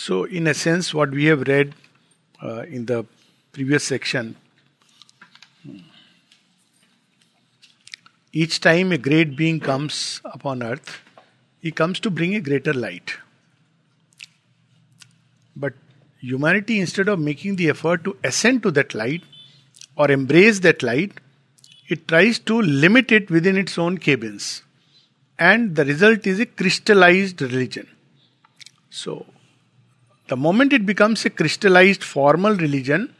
So, in a sense, what we have read uh, in the previous section, each time a great being comes upon earth, he comes to bring a greater light. But humanity, instead of making the effort to ascend to that light or embrace that light, it tries to limit it within its own cabins. And the result is a crystallized religion. So, the moment it becomes a crystallized formal religion,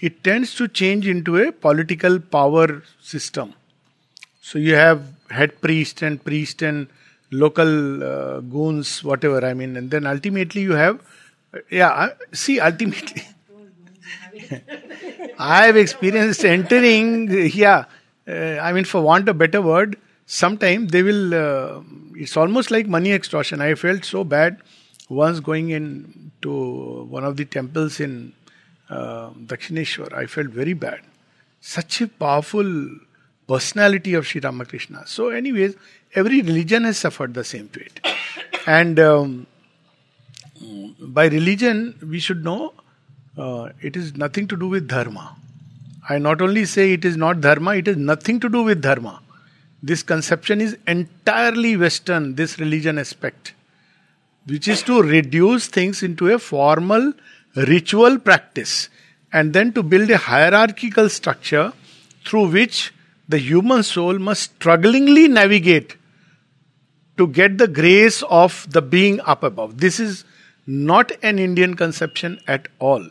it tends to change into a political power system. So you have head priest and priest and local uh, goons, whatever. I mean, and then ultimately you have, yeah. See, ultimately, I have experienced entering. Yeah, uh, I mean, for want a better word, sometimes they will. Uh, it's almost like money extortion. I felt so bad once going in to one of the temples in uh, Dakshineshwar. I felt very bad. Such a powerful personality of Sri Ramakrishna. So, anyways, every religion has suffered the same fate. And um, by religion, we should know uh, it is nothing to do with dharma. I not only say it is not dharma, it is nothing to do with dharma. This conception is entirely Western, this religion aspect which is to reduce things into a formal ritual practice and then to build a hierarchical structure through which the human soul must strugglingly navigate to get the grace of the being up above. This is not an Indian conception at all.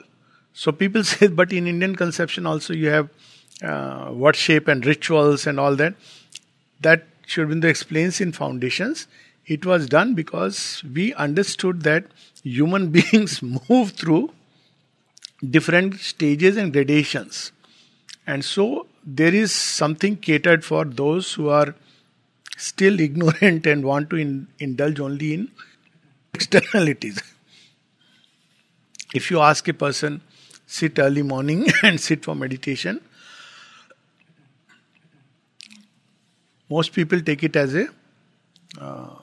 So people say, but in Indian conception also you have uh, worship and rituals and all that. That Sri Aurobindo explains in Foundations it was done because we understood that human beings move through different stages and gradations. And so there is something catered for those who are still ignorant and want to in, indulge only in externalities. if you ask a person, sit early morning and sit for meditation, most people take it as a uh,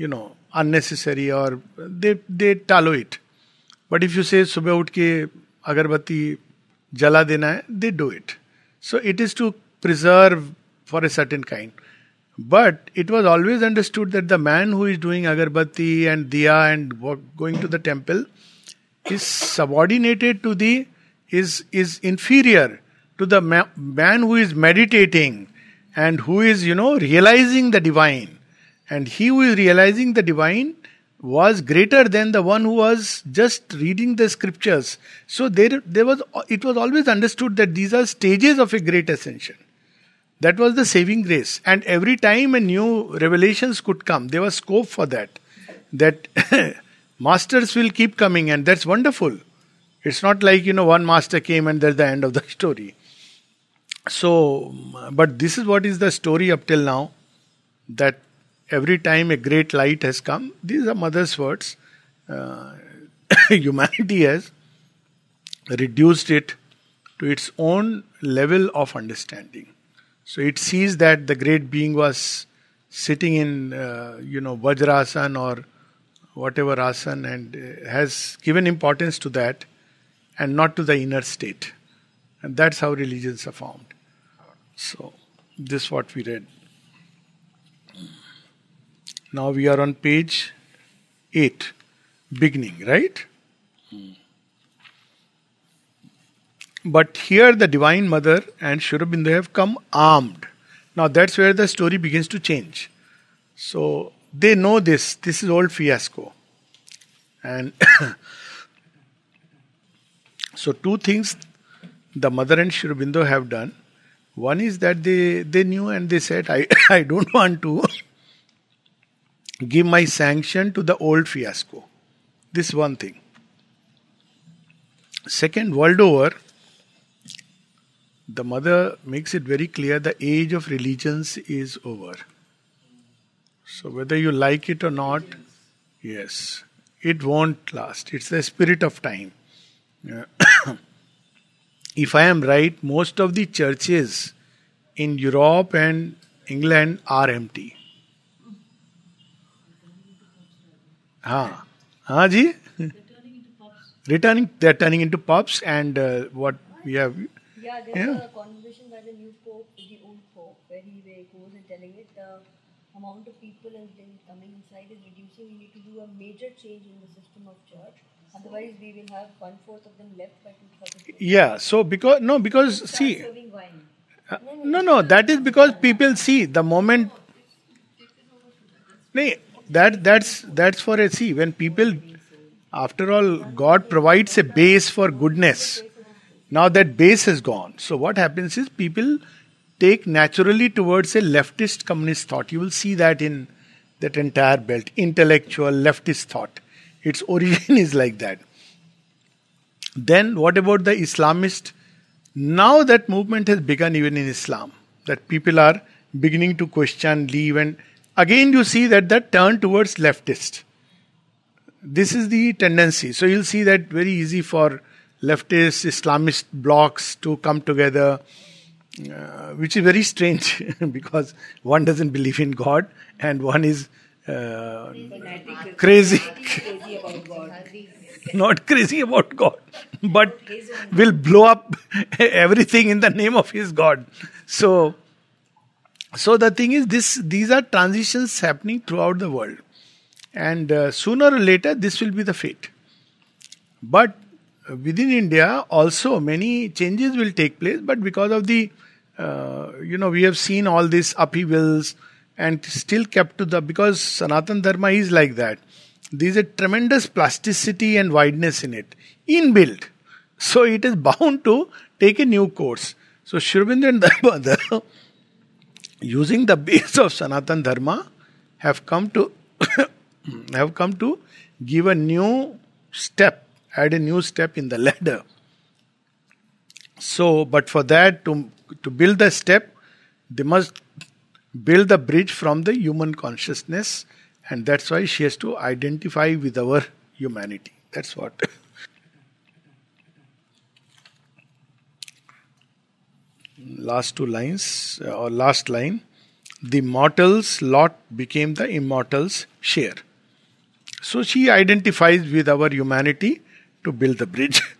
you know, unnecessary or they they tallow it. But if you say सुबह उठ के अगरबत्ती जला देना है, they do it. So it is to preserve for a certain kind. But it was always understood that the man who is doing agarbatti and diya and going to the temple is subordinated to the is is inferior to the ma- man who is meditating and who is you know realizing the divine and he who is realizing the divine was greater than the one who was just reading the scriptures. So there, there was it was always understood that these are stages of a great ascension. That was the saving grace. And every time a new revelations could come, there was scope for that. That masters will keep coming, and that's wonderful. It's not like, you know, one master came and that's the end of the story. So, but this is what is the story up till now that every time a great light has come, these are mother's words. Uh, humanity has reduced it to its own level of understanding. So it sees that the great being was sitting in, uh, you know, Vajrasan or whatever asan and uh, has given importance to that and not to the inner state. And that's how religions are formed. So, this is what we read. Now we are on page 8, beginning, right? But here the Divine Mother and Sri Aurobindo have come armed. Now that's where the story begins to change. So they know this. This is old fiasco. And so two things the mother and Sri Aurobindo have done. One is that they, they knew and they said, I, I don't want to give my sanction to the old fiasco. This one thing. Second, world over, the mother makes it very clear the age of religions is over. So, whether you like it or not, yes, it won't last. It's the spirit of time. if I am right, most of the churches in Europe and England are empty. Ah, हाँ जी Returning, they're turning into pubs and what we have. Yeah, there's a new the old where he goes and the amount of people and things coming inside is reducing. We need to do a major change in the system of church. Otherwise, we will have one fourth of them left Yeah. So because no, because see. No, no, that is because people see the moment. नहीं that that's that's for a see when people. After all, God provides a base for goodness. Now that base is gone. So what happens is people take naturally towards a leftist communist thought. You will see that in that entire belt, intellectual leftist thought. Its origin is like that. Then what about the Islamist? Now that movement has begun even in Islam, that people are beginning to question, leave, and again you see that that turn towards leftist. This is the tendency. So you'll see that very easy for leftist Islamist blocks to come together, uh, which is very strange because one doesn't believe in God and one is uh, crazy, crazy about God. not crazy about God, but will blow up everything in the name of his God. So, so the thing is, this these are transitions happening throughout the world, and uh, sooner or later this will be the fate. But within India, also many changes will take place. But because of the, uh, you know, we have seen all these upheavals and still kept to the because Sanatan Dharma is like that. There is a tremendous plasticity and wideness in it, inbuilt. So it is bound to take a new course. So and Dharma, using the base of Sanatan Dharma, have come to have come to give a new step, add a new step in the ladder. So, but for that, to, to build the step, they must build the bridge from the human consciousness, and that's why she has to identify with our humanity. That's what. last two lines, uh, or last line. The mortal's lot became the immortal's share. So she identifies with our humanity to build the bridge.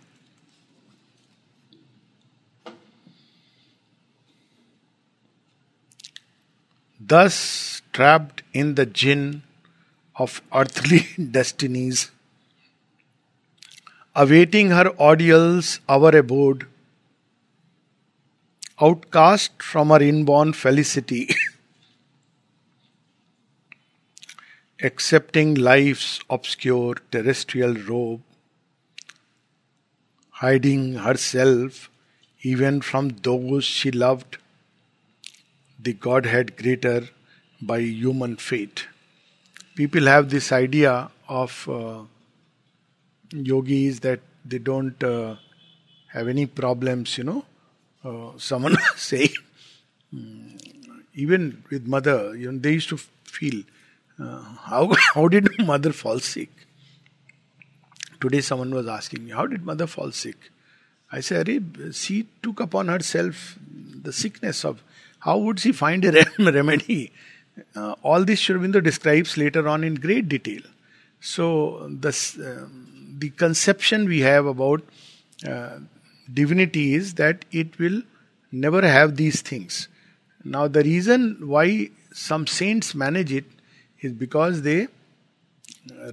Thus, trapped in the gin of earthly destinies, awaiting her ordeals, our abode, outcast from her inborn felicity, accepting life's obscure terrestrial robe, hiding herself even from those she loved, the Godhead greater by human fate. People have this idea of uh, yogis that they don't uh, have any problems, you know. Uh, someone was saying, mm, even with mother, you know, they used to feel, uh, how, how did mother fall sick? Today, someone was asking me, How did mother fall sick? I said, she took upon herself the sickness of. How would she find a rem- remedy? Uh, all this Sri Aurobindo describes later on in great detail. So, this, um, the conception we have about uh, divinity is that it will never have these things. Now, the reason why some saints manage it is because they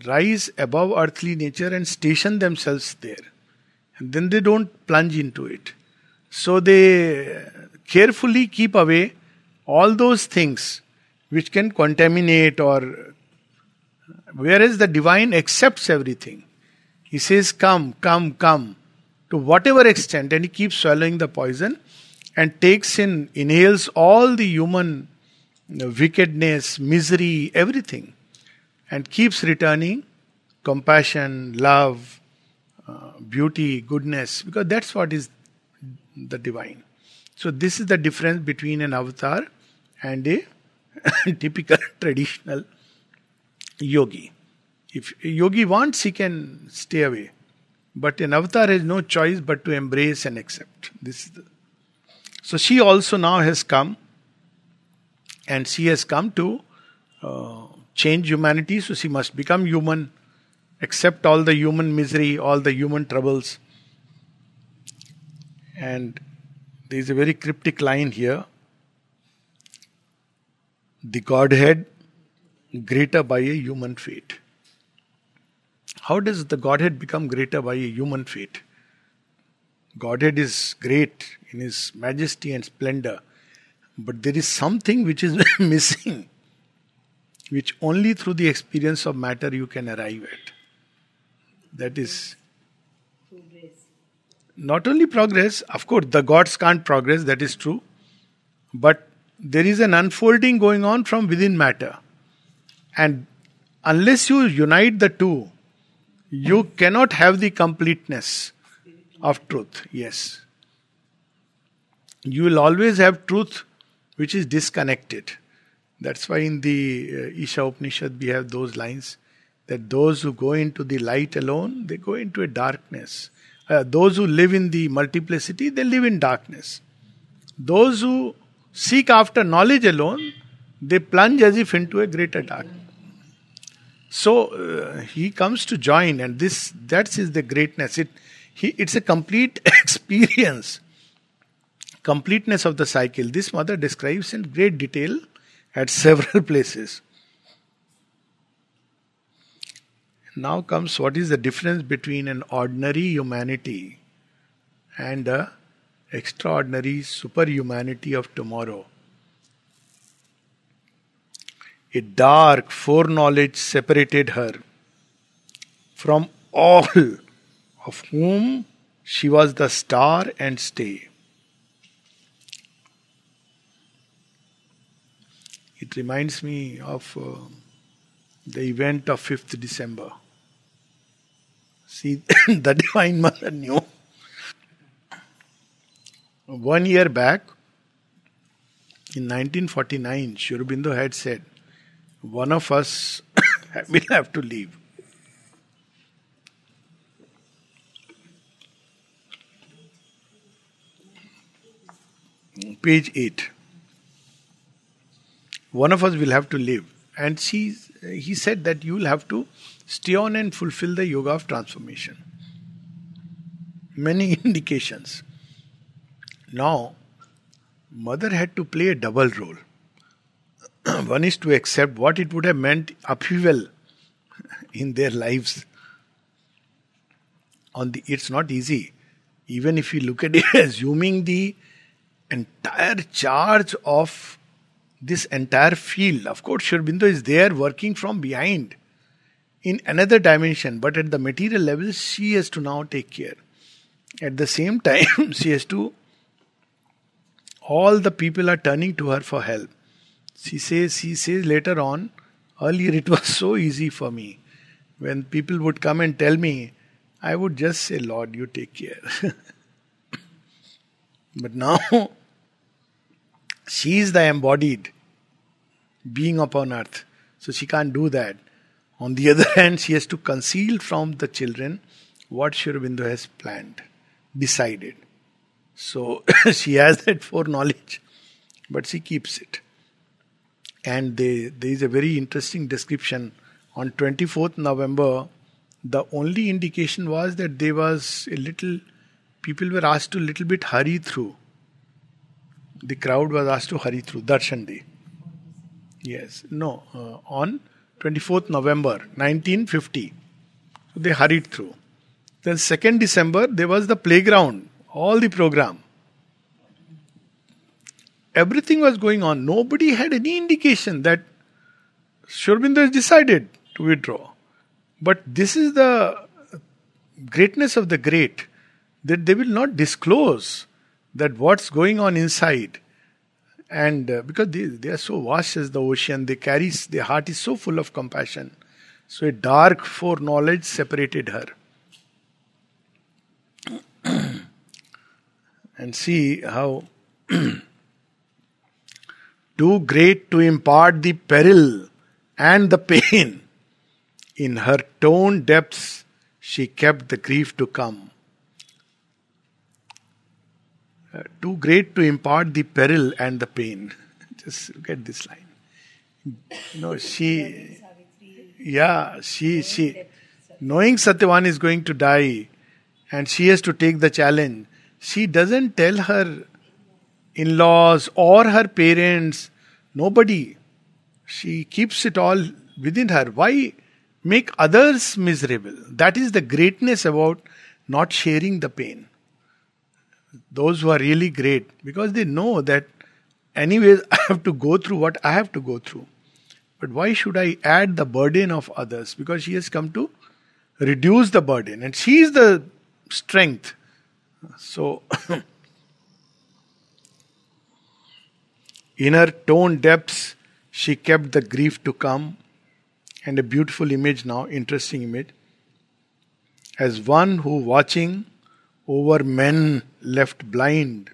rise above earthly nature and station themselves there. And then they don't plunge into it. So they carefully keep away all those things which can contaminate or. Whereas the divine accepts everything. He says, Come, come, come, to whatever extent, and he keeps swallowing the poison and takes in, inhales all the human wickedness, misery, everything and keeps returning compassion, love, uh, beauty, goodness, because that's what is the divine. So, this is the difference between an avatar and a typical traditional yogi. If a yogi wants, he can stay away. But an avatar has no choice but to embrace and accept. This is the, so she also now has come, and she has come to uh, change humanity, so she must become human. accept all the human misery, all the human troubles. And there is a very cryptic line here the Godhead greater by a human fate. How does the Godhead become greater by a human fate? Godhead is great in his majesty and splendor, but there is something which is missing, which only through the experience of matter you can arrive at. That is progress. not only progress, of course, the gods can't progress, that is true, but there is an unfolding going on from within matter. And unless you unite the two, you cannot have the completeness of truth. Yes. You will always have truth which is disconnected. That's why in the uh, Isha Upanishad we have those lines that those who go into the light alone, they go into a darkness. Uh, those who live in the multiplicity, they live in darkness. Those who seek after knowledge alone, they plunge as if into a greater darkness. So uh, he comes to join, and this that is the greatness. It he, it's a complete experience, completeness of the cycle. This mother describes in great detail at several places. Now comes what is the difference between an ordinary humanity and a extraordinary superhumanity of tomorrow. A dark foreknowledge separated her from all of whom she was the star and stay. It reminds me of uh, the event of 5th December. See, the Divine Mother knew. One year back, in 1949, Sri Aurobindo had said, one of us will have to leave. Page 8. One of us will have to live. And she, he said that you will have to stay on and fulfill the yoga of transformation. Many indications. Now, mother had to play a double role. One is to accept what it would have meant upheaval in their lives. On the, it's not easy. Even if you look at it, assuming the entire charge of this entire field. Of course, Sri Aurobindo is there working from behind in another dimension, but at the material level, she has to now take care. At the same time, she has to. All the people are turning to her for help. She says, she says later on, earlier it was so easy for me. When people would come and tell me, I would just say, Lord, you take care. but now, she is the embodied being upon earth. So she can't do that. On the other hand, she has to conceal from the children what Sri has planned, decided. So she has that foreknowledge, but she keeps it. And they, there is a very interesting description. On 24th November, the only indication was that there was a little, people were asked to little bit hurry through. The crowd was asked to hurry through Darshan Day. Yes, no, uh, on 24th November 1950. So they hurried through. Then 2nd December, there was the playground, all the program. Everything was going on. Nobody had any indication that Sri Aurobindo has decided to withdraw. But this is the greatness of the great that they will not disclose that what's going on inside and uh, because they, they are so vast as the ocean they carry their heart is so full of compassion so a dark foreknowledge separated her and see how too great to impart the peril and the pain in her tone depths she kept the grief to come uh, too great to impart the peril and the pain. Just look at this line. Know, she, yeah, she, she, Knowing Satyavan is going to die and she has to take the challenge, she doesn't tell her in laws or her parents, nobody. She keeps it all within her. Why make others miserable? That is the greatness about not sharing the pain. Those who are really great, because they know that anyways I have to go through what I have to go through. But why should I add the burden of others? Because she has come to reduce the burden, and she is the strength. So, in her tone depths, she kept the grief to come. And a beautiful image now, interesting image. As one who watching over men left blind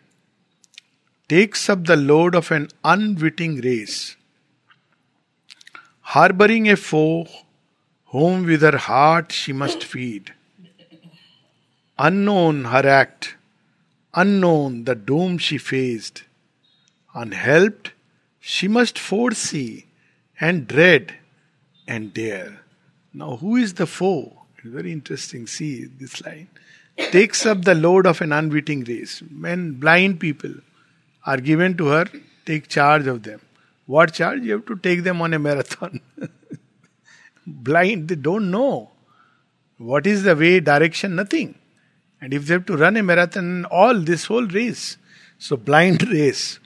takes up the load of an unwitting race, harboring a foe whom with her heart she must feed. Unknown her act, unknown the doom she faced, unhelped she must foresee and dread and dare. Now, who is the foe? Very interesting. See this line. Takes up the load of an unwitting race. Men, blind people, are given to her, take charge of them. What charge? You have to take them on a marathon. Blind, they don't know. What is the way, direction? Nothing. And if they have to run a marathon, all this whole race. So, blind race.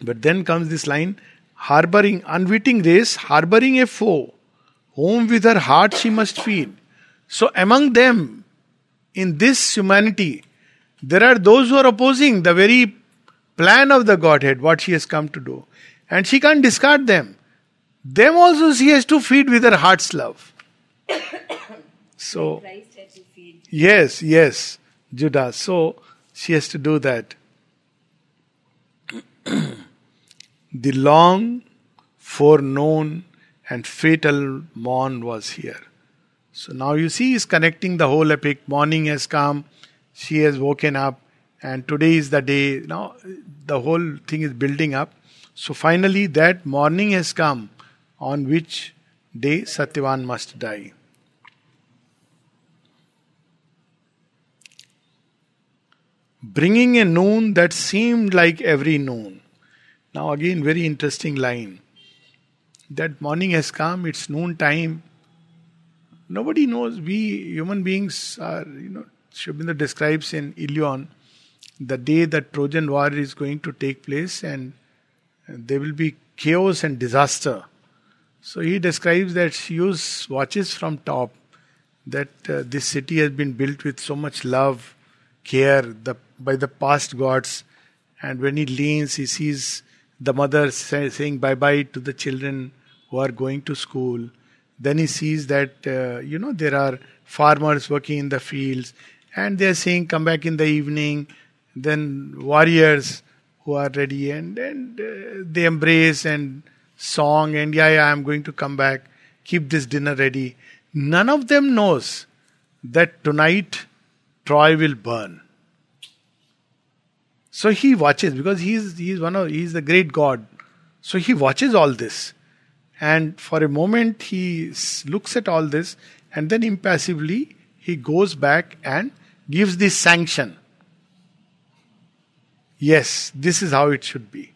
But then comes this line harboring, unwitting race, harboring a foe, whom with her heart she must feed. So, among them, in this humanity, there are those who are opposing the very plan of the Godhead, what she has come to do. And she can't discard them. Them also she has to feed with her heart's love. So, yes, yes, Judas. So, she has to do that. the long, foreknown, and fatal morn was here. So now you see, he's connecting the whole epic. Morning has come, she has woken up, and today is the day. Now the whole thing is building up. So finally, that morning has come on which day Satyavan must die. Bringing a noon that seemed like every noon. Now, again, very interesting line. That morning has come, it's noon time. Nobody knows. We human beings are, you know, Sri describes in Ilion the day that Trojan War is going to take place and there will be chaos and disaster. So he describes that Zeus watches from top that uh, this city has been built with so much love, care the, by the past gods, and when he leans, he sees the mother say, saying bye bye to the children who are going to school. Then he sees that uh, you know there are farmers working in the fields, and they are saying come back in the evening then warriors who are ready and, and uh, they embrace and song and yeah, yeah, I'm going to come back. Keep this dinner ready. None of them knows that tonight Troy will burn. So he watches because he's he's one of he's the great God. So he watches all this, and for a moment he looks at all this, and then impassively he goes back and gives this sanction. Yes, this is how it should be.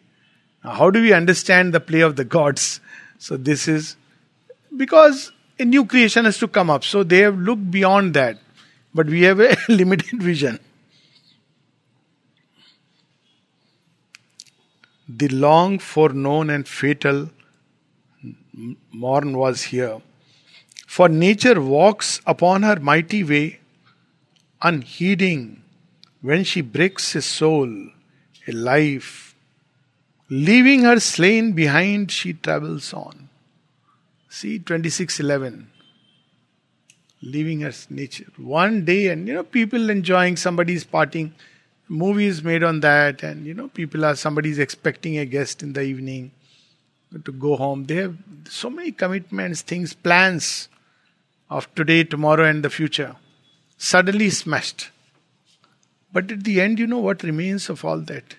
Now, how do we understand the play of the gods? So, this is because a new creation has to come up. So, they have looked beyond that. But we have a limited vision. The long foreknown and fatal morn was here. For nature walks upon her mighty way, unheeding when she breaks a soul a life. Leaving her slain behind, she travels on. See 2611. Leaving her nature. One day, and you know, people enjoying somebody's parting. Movies made on that, and you know, people are somebody's expecting a guest in the evening to go home. They have so many commitments, things, plans of today, tomorrow, and the future. Suddenly smashed. But at the end, you know what remains of all that?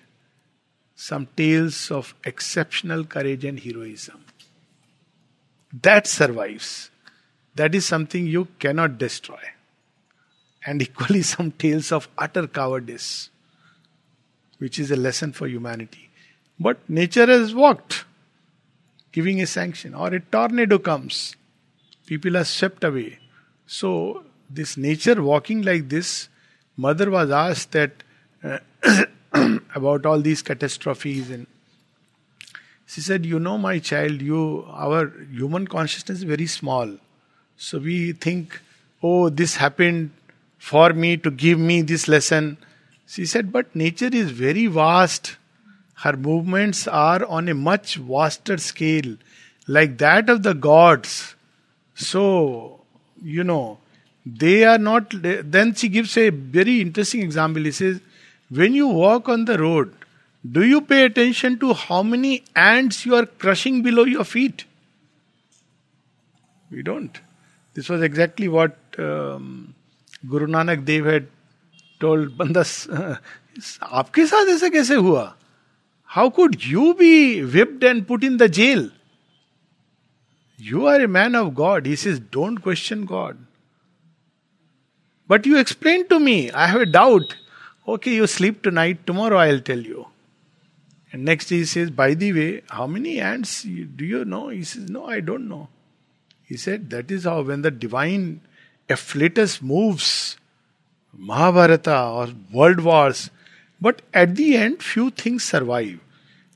Some tales of exceptional courage and heroism. That survives. that is something you cannot destroy. And equally, some tales of utter cowardice, which is a lesson for humanity. But nature has walked, giving a sanction. Or a tornado comes, people are swept away. So, this nature walking like this, mother was asked that uh, about all these catastrophes and she said you know my child you our human consciousness is very small so we think oh this happened for me to give me this lesson she said but nature is very vast. Her movements are on a much vaster scale like that of the gods. So you know they are not then she gives a very interesting example. She says when you walk on the road do you pay attention to how many ants you are crushing below your feet? We don't. This was exactly what um, guru nanak dev had told bandas आपके साथ ऐसा कैसे हुआ how could you be whipped and put in the jail you are a man of god he says don't question god but you explain to me. I have a doubt. Okay, you sleep tonight. Tomorrow I'll tell you. And next he says, By the way, how many ants do you know? He says, No, I don't know. He said, That is how when the divine afflatus moves, Mahabharata or world wars, but at the end, few things survive.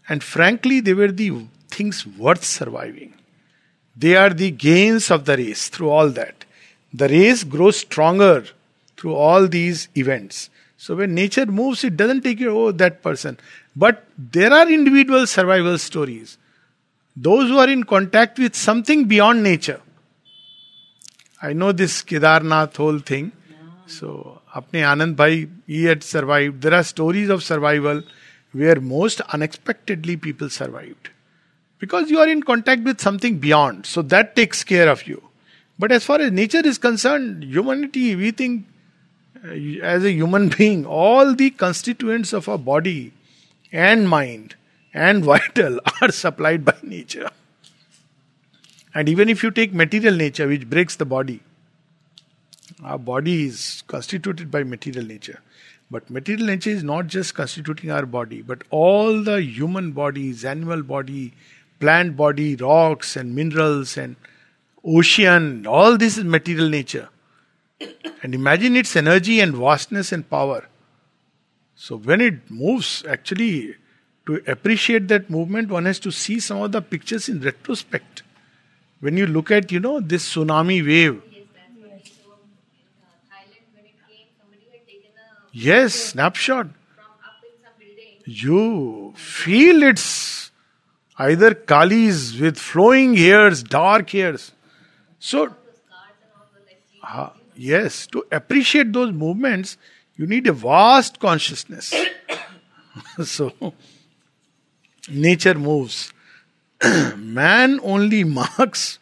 And frankly, they were the things worth surviving. They are the gains of the race through all that. The race grows stronger through all these events. So when nature moves, it doesn't take you, oh, that person. But there are individual survival stories. Those who are in contact with something beyond nature. I know this Kedarnath whole thing. So, Anand Bhai, he had survived. There are stories of survival where most unexpectedly people survived. Because you are in contact with something beyond. So that takes care of you. But as far as nature is concerned, humanity, we think uh, as a human being, all the constituents of our body and mind and vital are supplied by nature. And even if you take material nature, which breaks the body, our body is constituted by material nature. But material nature is not just constituting our body, but all the human bodies, animal body, plant body, rocks and minerals and ocean, all this is material nature. And imagine its energy and vastness and power. So when it moves, actually, to appreciate that movement, one has to see some of the pictures in retrospect. When you look at, you know, this tsunami wave. Yes, snapshot. You feel it's either Kalis with flowing hairs, dark hairs. So, uh, Yes, to appreciate those movements, you need a vast consciousness. so, nature moves. Man only marks,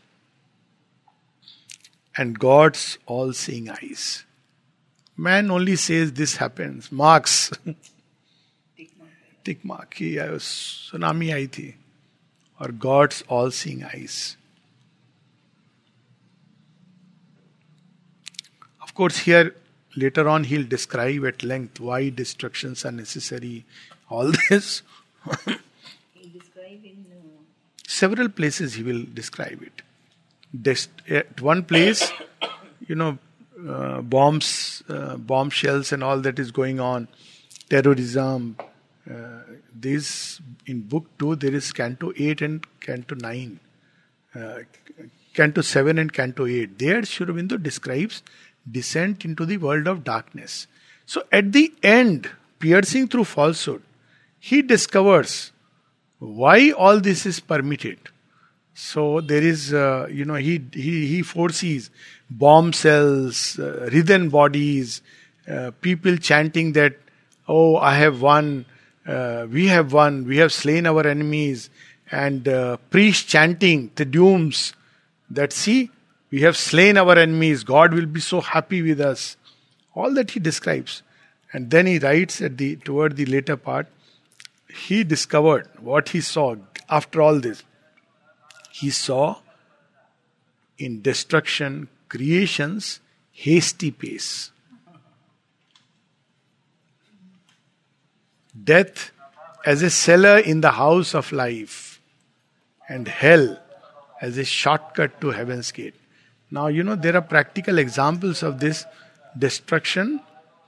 and God's all seeing eyes. Man only says this happens marks tick mark की tsunami आई थी। और God's all seeing eyes of course here later on he describe at length why destruction are necessary all this several places he will describe it at one place you know uh, bombs, uh, bomb shells, and all that is going on, terrorism. Uh, this in book two there is Canto eight and Canto nine, uh, Canto seven and Canto eight. There Sri describes descent into the world of darkness. So at the end, piercing through falsehood, he discovers why all this is permitted. So there is, uh, you know, he, he, he foresees bomb cells, uh, bodies, uh, people chanting that, oh, I have won, uh, we have won, we have slain our enemies, and uh, priests chanting the dooms that see, we have slain our enemies. God will be so happy with us. All that he describes. And then he writes at the toward the later part, he discovered what he saw after all this. He saw in destruction, creation's hasty pace. Death as a cellar in the house of life, and hell as a shortcut to heaven's gate. Now, you know, there are practical examples of this destruction,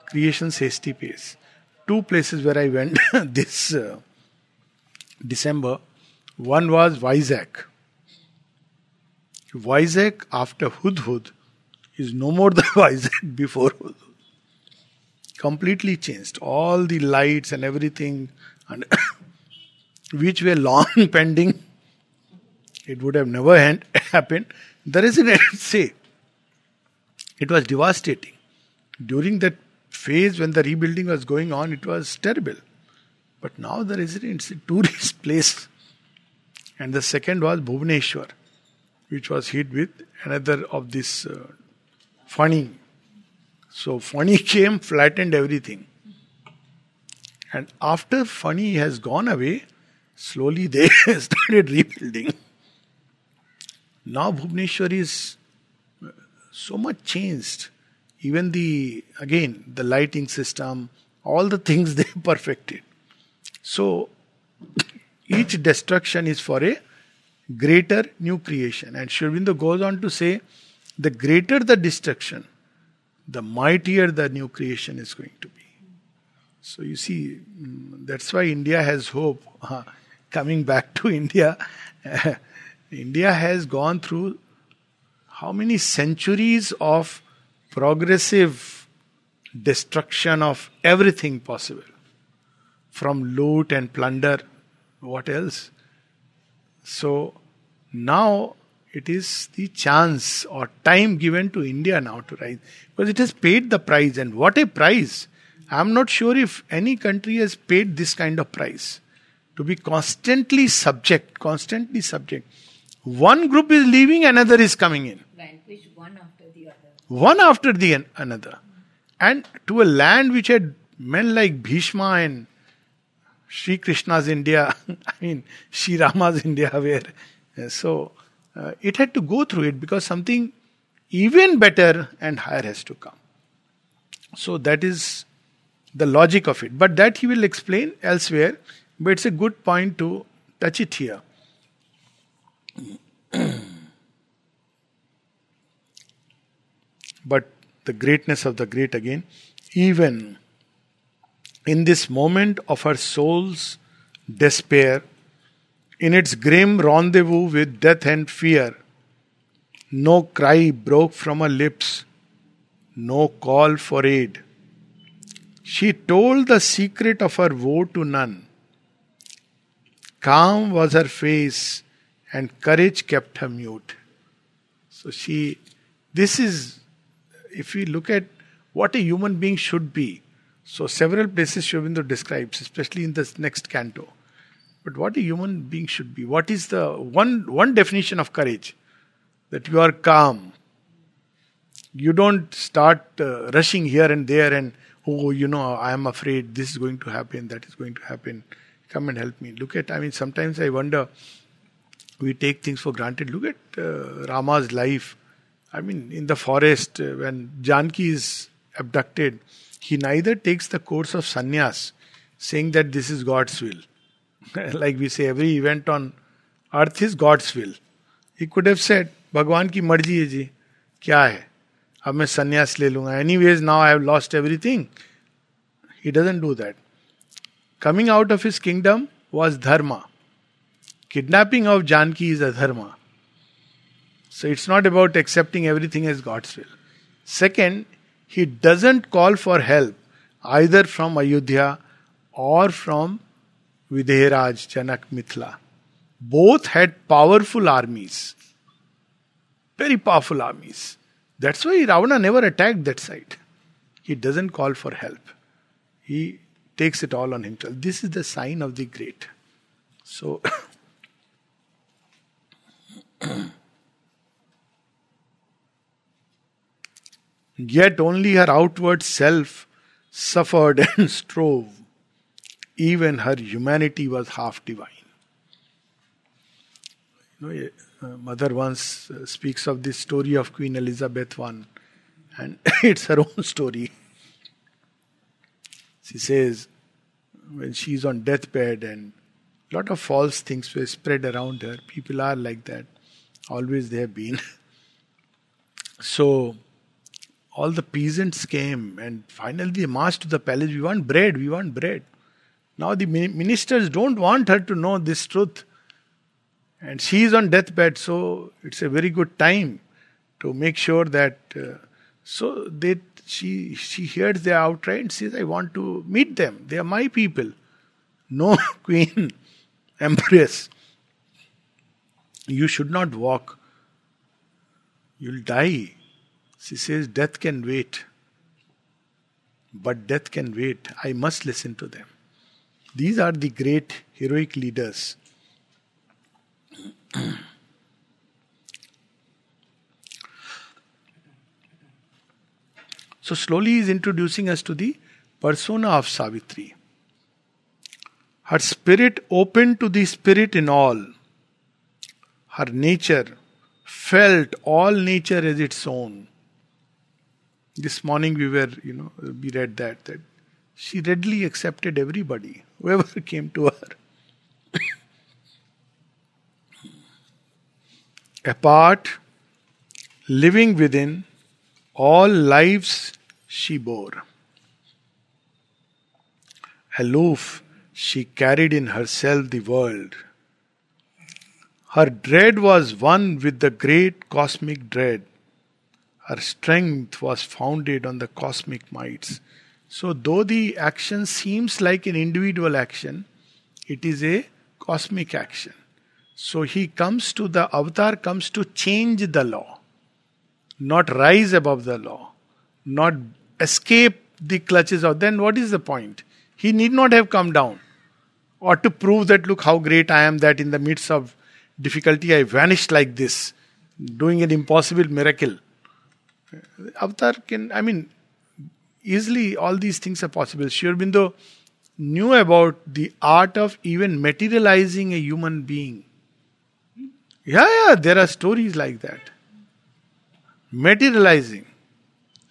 creation's hasty pace. Two places where I went this uh, December. One was Vizag. Vizag after Hudhud is no more the Vizag before Hudhud. Completely changed. All the lights and everything, and which were long pending, it would have never happened. The residents say it was devastating. During that phase when the rebuilding was going on, it was terrible. But now the residents, a tourist place. And the second was Bhubaneswar, which was hit with another of this uh, Fani. So Fani came, flattened everything. And after Fani has gone away, slowly they started rebuilding. Now Bhubaneswar is uh, so much changed. Even the, again, the lighting system, all the things they perfected. So each destruction is for a greater new creation. And Sri goes on to say, the greater the destruction, the mightier the new creation is going to be. So you see, mm, that's why India has hope. Uh, coming back to India, India has gone through how many centuries of progressive destruction of everything possible from loot and plunder. What else? So now it is the chance or time given to India now to rise because it has paid the price, and what a price! I'm not sure if any country has paid this kind of price to be constantly subject, constantly subject. One group is leaving, another is coming in. Vanquish one after the other. One after the another. And to a land which had men like Bhishma and Sri Krishna's India, I mean, Sri Rama's India, where so uh, it had to go through it because something even better and higher has to come. So that is the logic of it. But that he will explain elsewhere, but it's a good point to touch it here. but the greatness of the great again, even in this moment of her soul's despair, in its grim rendezvous with death and fear, no cry broke from her lips, no call for aid. She told the secret of her woe to none. Calm was her face, and courage kept her mute. So she, this is, if we look at what a human being should be, so several places Sri Aurobindo describes, especially in this next canto. But what a human being should be. What is the one one definition of courage? That you are calm. You don't start uh, rushing here and there and oh, you know, I am afraid this is going to happen, that is going to happen. Come and help me. Look at. I mean, sometimes I wonder. We take things for granted. Look at uh, Rama's life. I mean, in the forest uh, when Janki is abducted he neither takes the course of sannyas, saying that this is God's will. like we say, every event on earth is God's will. He could have said, भगवान की मर्जी है जी क्या है अब मैं संन्यास ले लूंगा any ways now I have lost everything he doesn't do that coming out of his kingdom was धर्म kidnapping of Janki is a dharma. So it's not about accepting everything as God's will. Second, he doesn't call for help either from Ayodhya or from Videhraj, Janak, Mithila. Both had powerful armies. Very powerful armies. That's why Ravana never attacked that side. He doesn't call for help. He takes it all on himself. This is the sign of the great. So, Yet only her outward self suffered and strove. Even her humanity was half divine. You know, mother once uh, speaks of this story of Queen Elizabeth I, and it's her own story. She says, when she's on deathbed and a lot of false things were spread around her. People are like that. Always they have been. so all the peasants came and finally they marched to the palace. We want bread, we want bread. Now the ministers don't want her to know this truth. And she is on deathbed, so it's a very good time to make sure that. Uh, so they, she she hears their outright and says, "I want to meet them. They are my people." No queen, empress. You should not walk. You'll die. She says, Death can wait. But death can wait. I must listen to them. These are the great heroic leaders. so, slowly he is introducing us to the persona of Savitri. Her spirit open to the spirit in all. Her nature felt all nature as its own. This morning we were, you know, we read that that she readily accepted everybody, whoever came to her. Apart, living within, all lives she bore. Aloof, she carried in herself the world. Her dread was one with the great cosmic dread. Her strength was founded on the cosmic mights. So, though the action seems like an individual action, it is a cosmic action. So, he comes to the avatar, comes to change the law, not rise above the law, not escape the clutches of. Then, what is the point? He need not have come down or to prove that, look how great I am, that in the midst of difficulty I vanished like this, doing an impossible miracle. Avatar can, I mean, easily all these things are possible. Sri Aurobindo knew about the art of even materializing a human being. Yeah, yeah, there are stories like that. Materializing.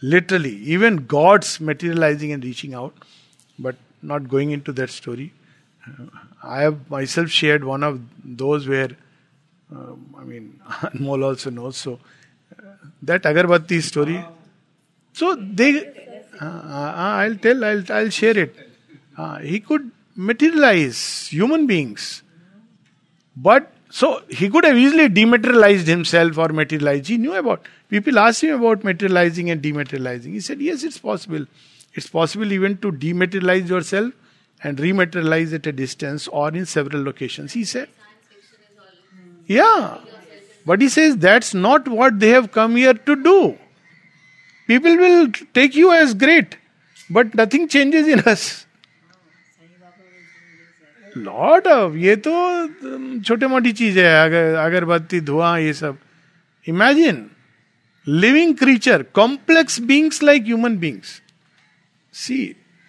Literally. Even gods materializing and reaching out. But not going into that story. I have myself shared one of those where, um, I mean, Anmol also knows. So, that Agarbatti story. So they, uh, uh, I'll tell, I'll, I'll share it. Uh, he could materialize human beings, but so he could have easily dematerialized himself or materialized. He knew about. People asked him about materializing and dematerializing. He said, "Yes, it's possible. It's possible even to dematerialize yourself and rematerialize at a distance or in several locations." He said, "Yeah." But he says that's not what they have come here to do. People will take you as great but nothing changes in us Lord of ये तो छोटी मोटी चीज़ है, अगर, अगरबत्ती, धुआँ, ये सब। Imagine living creature complex beings like human beings see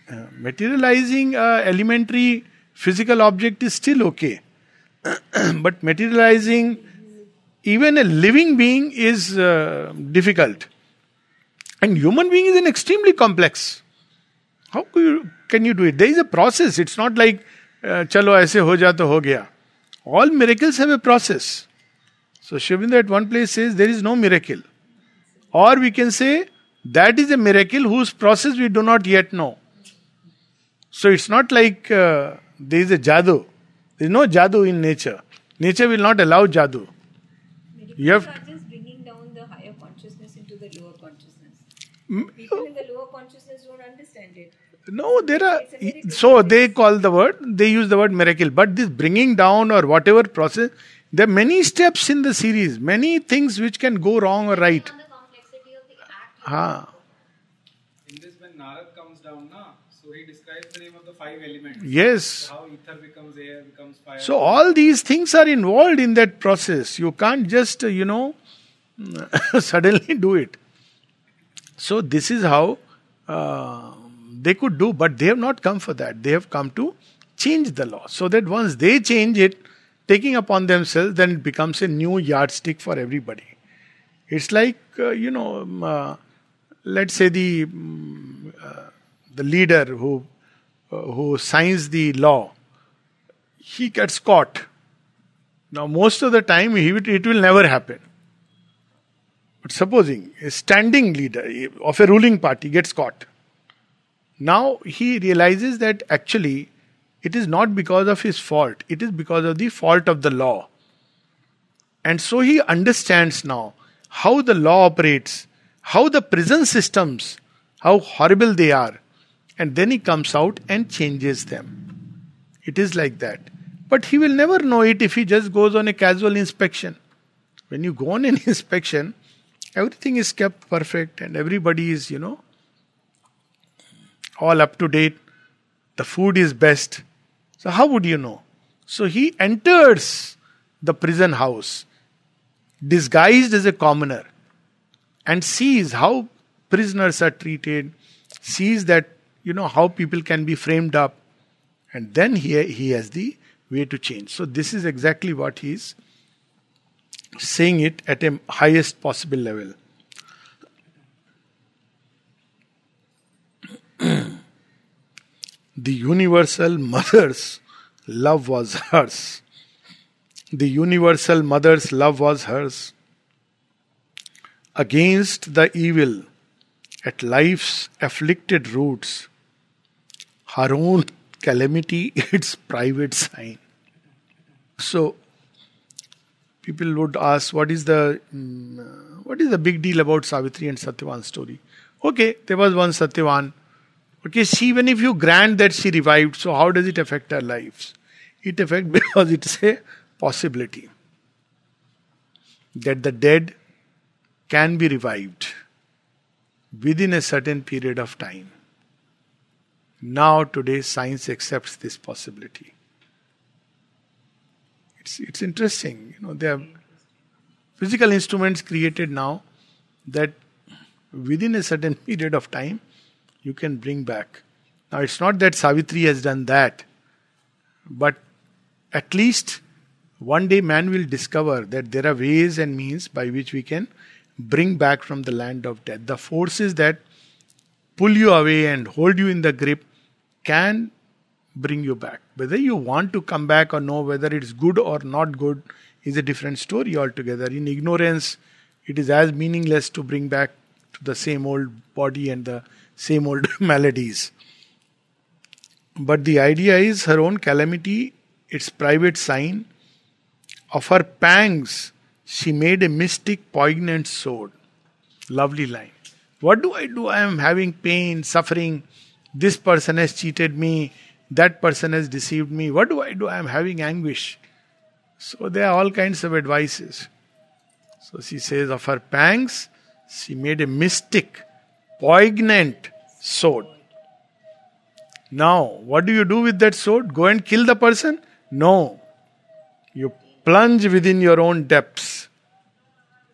materialising elementary physical object is still okay but materialising even a living being is difficult And human being is an extremely complex. How can you, can you do it? There is a process. It's not like uh, chalo aise ho ja to ho gaya. All miracles have a process. So Aurobindo at one place says there is no miracle. Or we can say that is a miracle whose process we do not yet know. So it's not like uh, there is a jadoo. There is no jadoo in nature. Nature will not allow jadoo. You have just bringing down the higher consciousness into the lower consciousness. People in the lower consciousness don't understand it. No, there are. So they call the word, they use the word miracle. But this bringing down or whatever process, there are many steps in the series, many things which can go wrong or right. Ah. In this, when Narad comes down, na, so he describes the name of the five elements. Yes. How ether becomes air, becomes fire. So all these things are involved in that process. You can't just, you know, suddenly do it. So this is how uh, they could do, but they have not come for that. They have come to change the law. So that once they change it, taking upon themselves, then it becomes a new yardstick for everybody. It's like, uh, you know, um, uh, let's say the, um, uh, the leader who, uh, who signs the law, he gets caught. Now, most of the time, it will never happen. But supposing a standing leader of a ruling party gets caught, now he realizes that actually it is not because of his fault, it is because of the fault of the law. And so he understands now how the law operates, how the prison systems, how horrible they are. And then he comes out and changes them. It is like that. But he will never know it if he just goes on a casual inspection. When you go on an inspection, everything is kept perfect and everybody is, you know, all up to date. The food is best. So, how would you know? So, he enters the prison house disguised as a commoner and sees how prisoners are treated, sees that, you know, how people can be framed up, and then he, he has the way to change. So, this is exactly what he is saying it at a highest possible level. the universal mother's love was hers. The universal mother's love was hers. Against the evil at life's afflicted roots, her own calamity its private sign. So, people would ask, what is the um, what is the big deal about Savitri and Satyavan's story? Okay, there was one Satyavan Okay, she, even if you grant that she revived, so how does it affect our lives? It affects because it's a possibility that the dead can be revived within a certain period of time. Now, today, science accepts this possibility. It's, it's interesting. You know, there are physical instruments created now that within a certain period of time, you can bring back. Now, it's not that Savitri has done that, but at least one day man will discover that there are ways and means by which we can bring back from the land of death. The forces that pull you away and hold you in the grip can bring you back. Whether you want to come back or know whether it's good or not good is a different story altogether. In ignorance, it is as meaningless to bring back to the same old body and the same old maladies. But the idea is her own calamity, its private sign. Of her pangs, she made a mystic, poignant sword. Lovely line. What do I do? I am having pain, suffering. This person has cheated me. That person has deceived me. What do I do? I am having anguish. So there are all kinds of advices. So she says of her pangs, she made a mystic, poignant sword. Now, what do you do with that sword? Go and kill the person? No. You plunge within your own depths,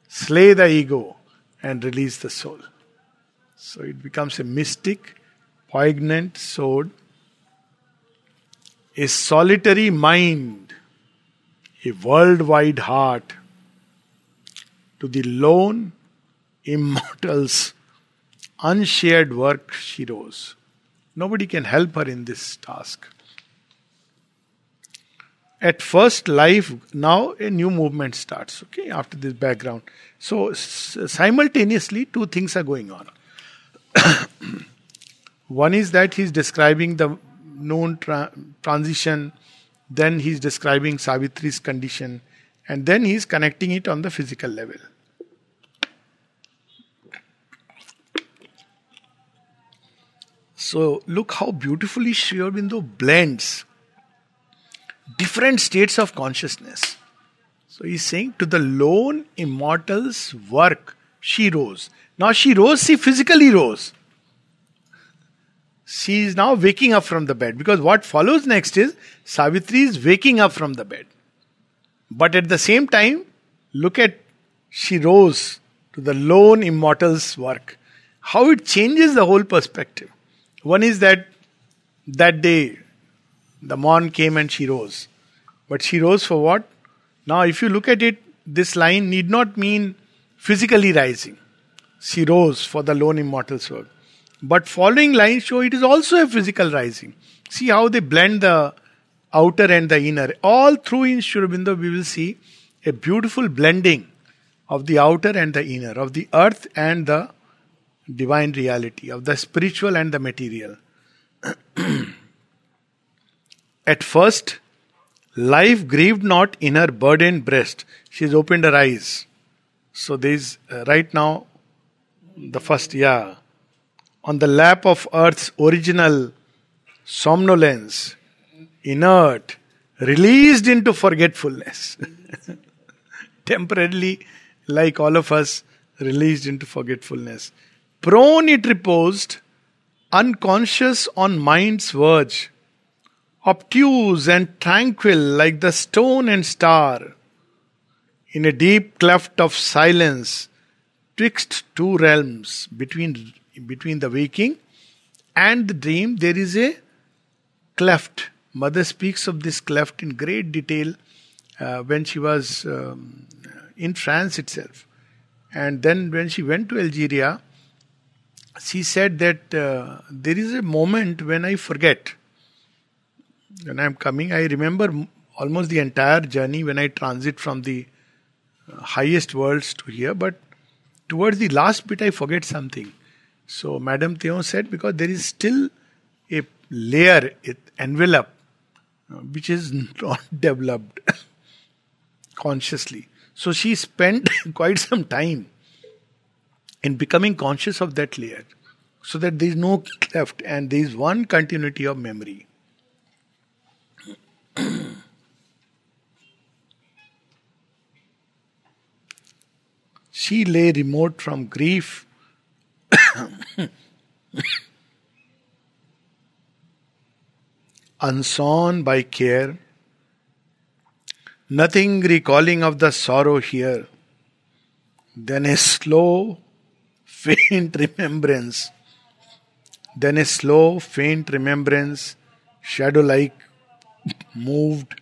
slay the ego, and release the soul. So it becomes a mystic, poignant sword, a solitary mind, a worldwide heart, to the lone immortals unshared work she rose. Nobody can help her in this task. At first, life, now a new movement starts, okay, after this background. So, simultaneously, two things are going on. One is that he's describing the known tra- transition, then he's describing Savitri's condition, and then he's connecting it on the physical level. So look how beautifully Sri Aurobindo blends different states of consciousness. So he's saying to the lone immortal's work, she rose. Now she rose, she physically rose. She is now waking up from the bed because what follows next is Savitri is waking up from the bed. But at the same time, look at she rose to the lone immortal's work. How it changes the whole perspective. One is that that day the morn came and she rose. But she rose for what? Now, if you look at it, this line need not mean physically rising. She rose for the lone immortal's work. But following lines show it is also a physical rising. See how they blend the outer and the inner. All through in Sri Aurobindo, we will see a beautiful blending of the outer and the inner, of the earth and the divine reality, of the spiritual and the material. At first, life grieved not in her burdened breast. She has opened her eyes. So there is uh, right now the first, yeah, on the lap of earth's original somnolence, inert, released into forgetfulness. Temporarily, like all of us, released into forgetfulness. Prone it reposed, unconscious on mind's verge, obtuse and tranquil like the stone and star. In a deep cleft of silence, twixt two realms, between, between the waking and the dream, there is a cleft. Mother speaks of this cleft in great detail uh, when she was um, in France itself. And then when she went to Algeria, she said that uh, there is a moment when I forget. When I'm coming, I remember almost the entire journey when I transit from the uh, highest worlds to here, but towards the last bit, I forget something. So, Madame Theon said, because there is still a layer, it envelope, which is not developed consciously. So, she spent quite some time in becoming conscious of that layer so that there is no cleft and there is one continuity of memory. she lay remote from grief. Unsawn by care, nothing recalling of the sorrow here. Then a slow, faint remembrance. Then a slow, faint remembrance, shadow like, moved.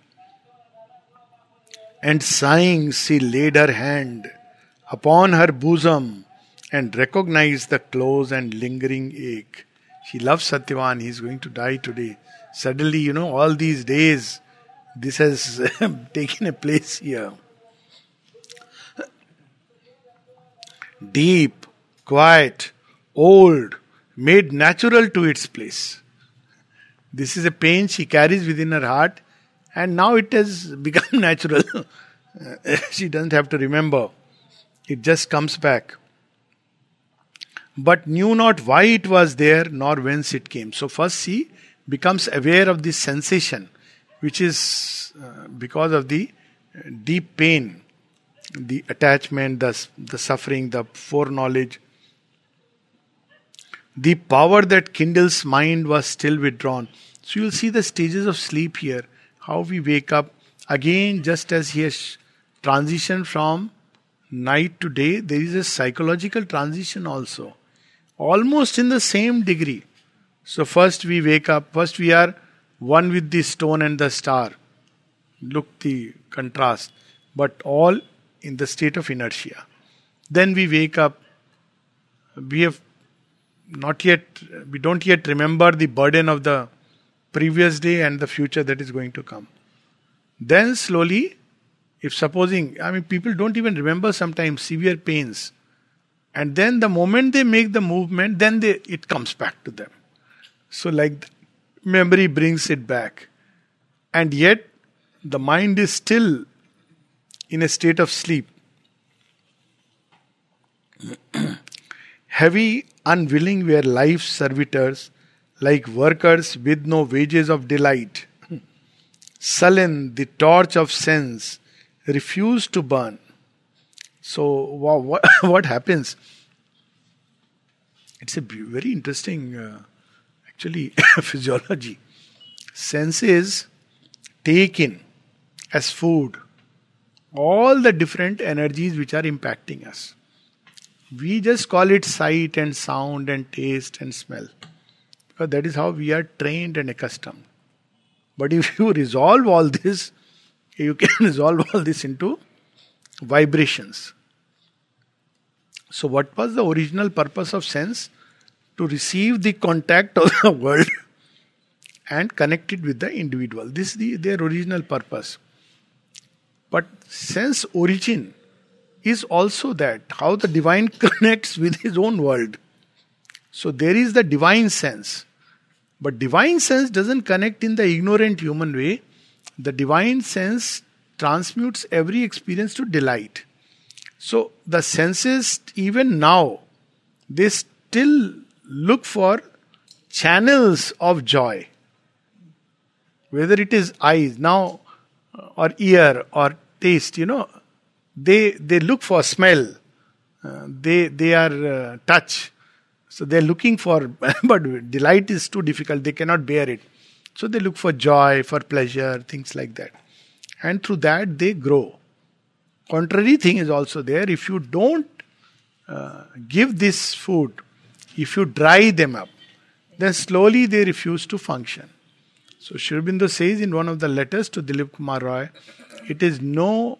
And sighing, she laid her hand upon her bosom and recognize the close and lingering ache. She loves Satyavan, he's going to die today. Suddenly, you know, all these days, this has taken a place here. Deep, quiet, old, made natural to its place. This is a pain she carries within her heart, and now it has become natural. she doesn't have to remember, it just comes back. But knew not why it was there nor whence it came. So, first she becomes aware of this sensation, which is uh, because of the deep pain, the attachment, the, the suffering, the foreknowledge the power that kindles mind was still withdrawn. So you'll see the stages of sleep here. How we wake up again, just as he has transitioned from night to day, there is a psychological transition also, almost in the same degree. So first we wake up. First we are one with the stone and the star. Look the contrast, but all in the state of inertia. Then we wake up. We have not yet, we don't yet remember the burden of the previous day and the future that is going to come. Then slowly, if supposing, I mean, people don't even remember sometimes severe pains, and then the moment they make the movement, then they, it comes back to them. So, like memory brings it back, and yet the mind is still in a state of sleep. Heavy Unwilling were life's servitors, like workers with no wages of delight. Sullen, the torch of sense refused to burn. So, what, what happens? It's a very interesting, uh, actually, physiology. Senses take in as food all the different energies which are impacting us. We just call it sight and sound and taste and smell. Because that is how we are trained and accustomed. But if you resolve all this, you can resolve all this into vibrations. So, what was the original purpose of sense? To receive the contact of the world and connect it with the individual. This is the, their original purpose. But sense origin is also that how the divine connects with his own world. So there is the divine sense. But divine sense doesn't connect in the ignorant human way. The divine sense transmutes every experience to delight. So the senses, even now, they still look for channels of joy. Whether it is eyes now, or ear, or taste, you know, they they look for smell. Uh, they they are uh, touch. So they're looking for, but delight is too difficult. They cannot bear it. So they look for joy, for pleasure, things like that. And through that they grow. Contrary thing is also there. If you don't uh, give this food, if you dry them up, then slowly they refuse to function. So Sri Aurobindo says in one of the letters to Dilip Kumar Roy, it is no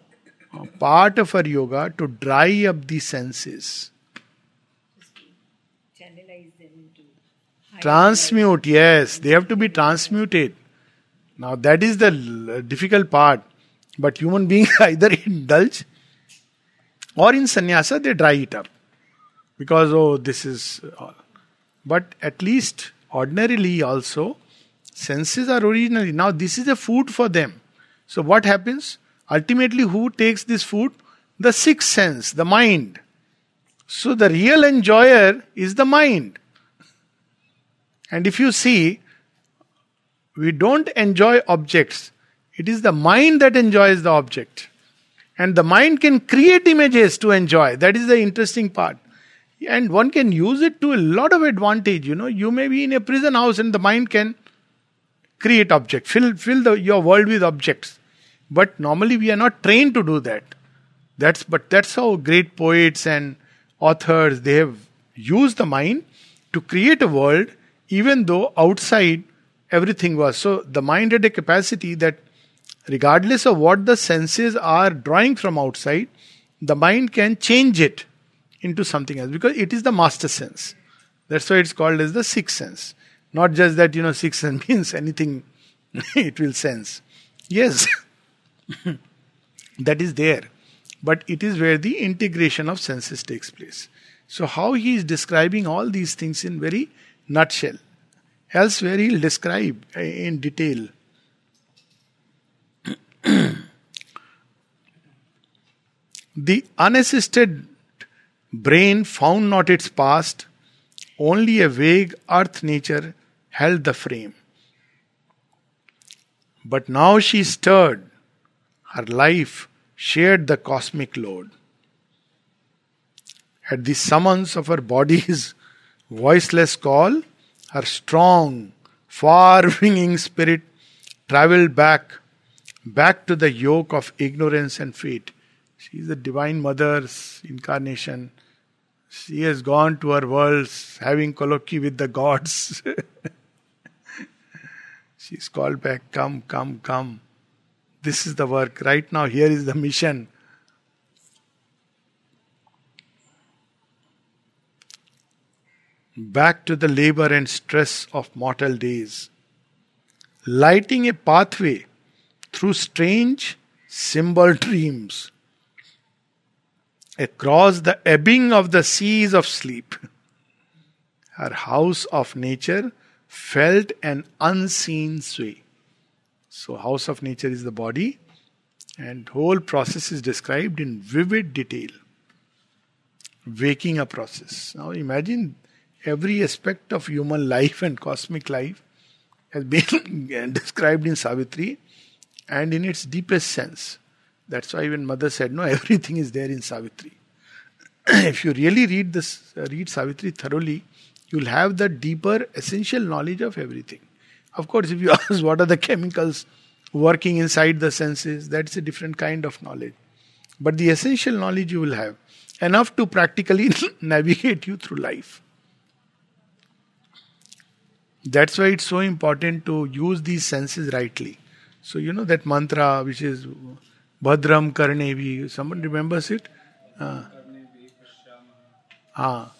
part of our yoga to dry up the senses. Transmute, yes, they have to be transmuted. Now, that is the difficult part. But human beings either indulge or in sannyasa they dry it up. Because, oh, this is all. But at least ordinarily also, senses are originally. Now, this is a food for them. So, what happens? Ultimately, who takes this food? The sixth sense, the mind. So the real enjoyer is the mind. And if you see, we don't enjoy objects, it is the mind that enjoys the object. And the mind can create images to enjoy. That is the interesting part. And one can use it to a lot of advantage. You know, you may be in a prison house and the mind can create objects, fill, fill the, your world with objects. But normally we are not trained to do that. That's but that's how great poets and authors they have used the mind to create a world even though outside everything was. So the mind had a capacity that regardless of what the senses are drawing from outside, the mind can change it into something else because it is the master sense. That's why it's called as the sixth sense. Not just that, you know, sixth sense means anything it will sense. Yes, that is there. But it is where the integration of senses takes place. So, how he is describing all these things in very nutshell. Elsewhere, he'll describe in detail. The unassisted brain found not its past, only a vague earth nature held the frame. But now she stirred, her life shared the cosmic load. At the summons of her body's voiceless call, her strong, far winging spirit traveled back, back to the yoke of ignorance and fate. She is the Divine Mother's incarnation. She has gone to her worlds, having colloquy with the gods. she is called back, come, come, come. This is the work. Right now, here is the mission. Back to the labor and stress of mortal days. Lighting a pathway through strange symbol dreams. Across the ebbing of the seas of sleep. Her house of nature felt an unseen sway. So, house of nature is the body, and whole process is described in vivid detail. Waking a process. Now, imagine every aspect of human life and cosmic life has been described in Savitri and in its deepest sense. That's why even mother said, no, everything is there in Savitri. if you really read this, uh, read Savitri thoroughly, you'll have the deeper essential knowledge of everything. Of course, if you ask what are the chemicals working inside the senses, that's a different kind of knowledge. But the essential knowledge you will have enough to practically navigate you through life. That's why it's so important to use these senses rightly. So you know that mantra which is Bhadram Karnevi. Someone remembers it? Uh, ah.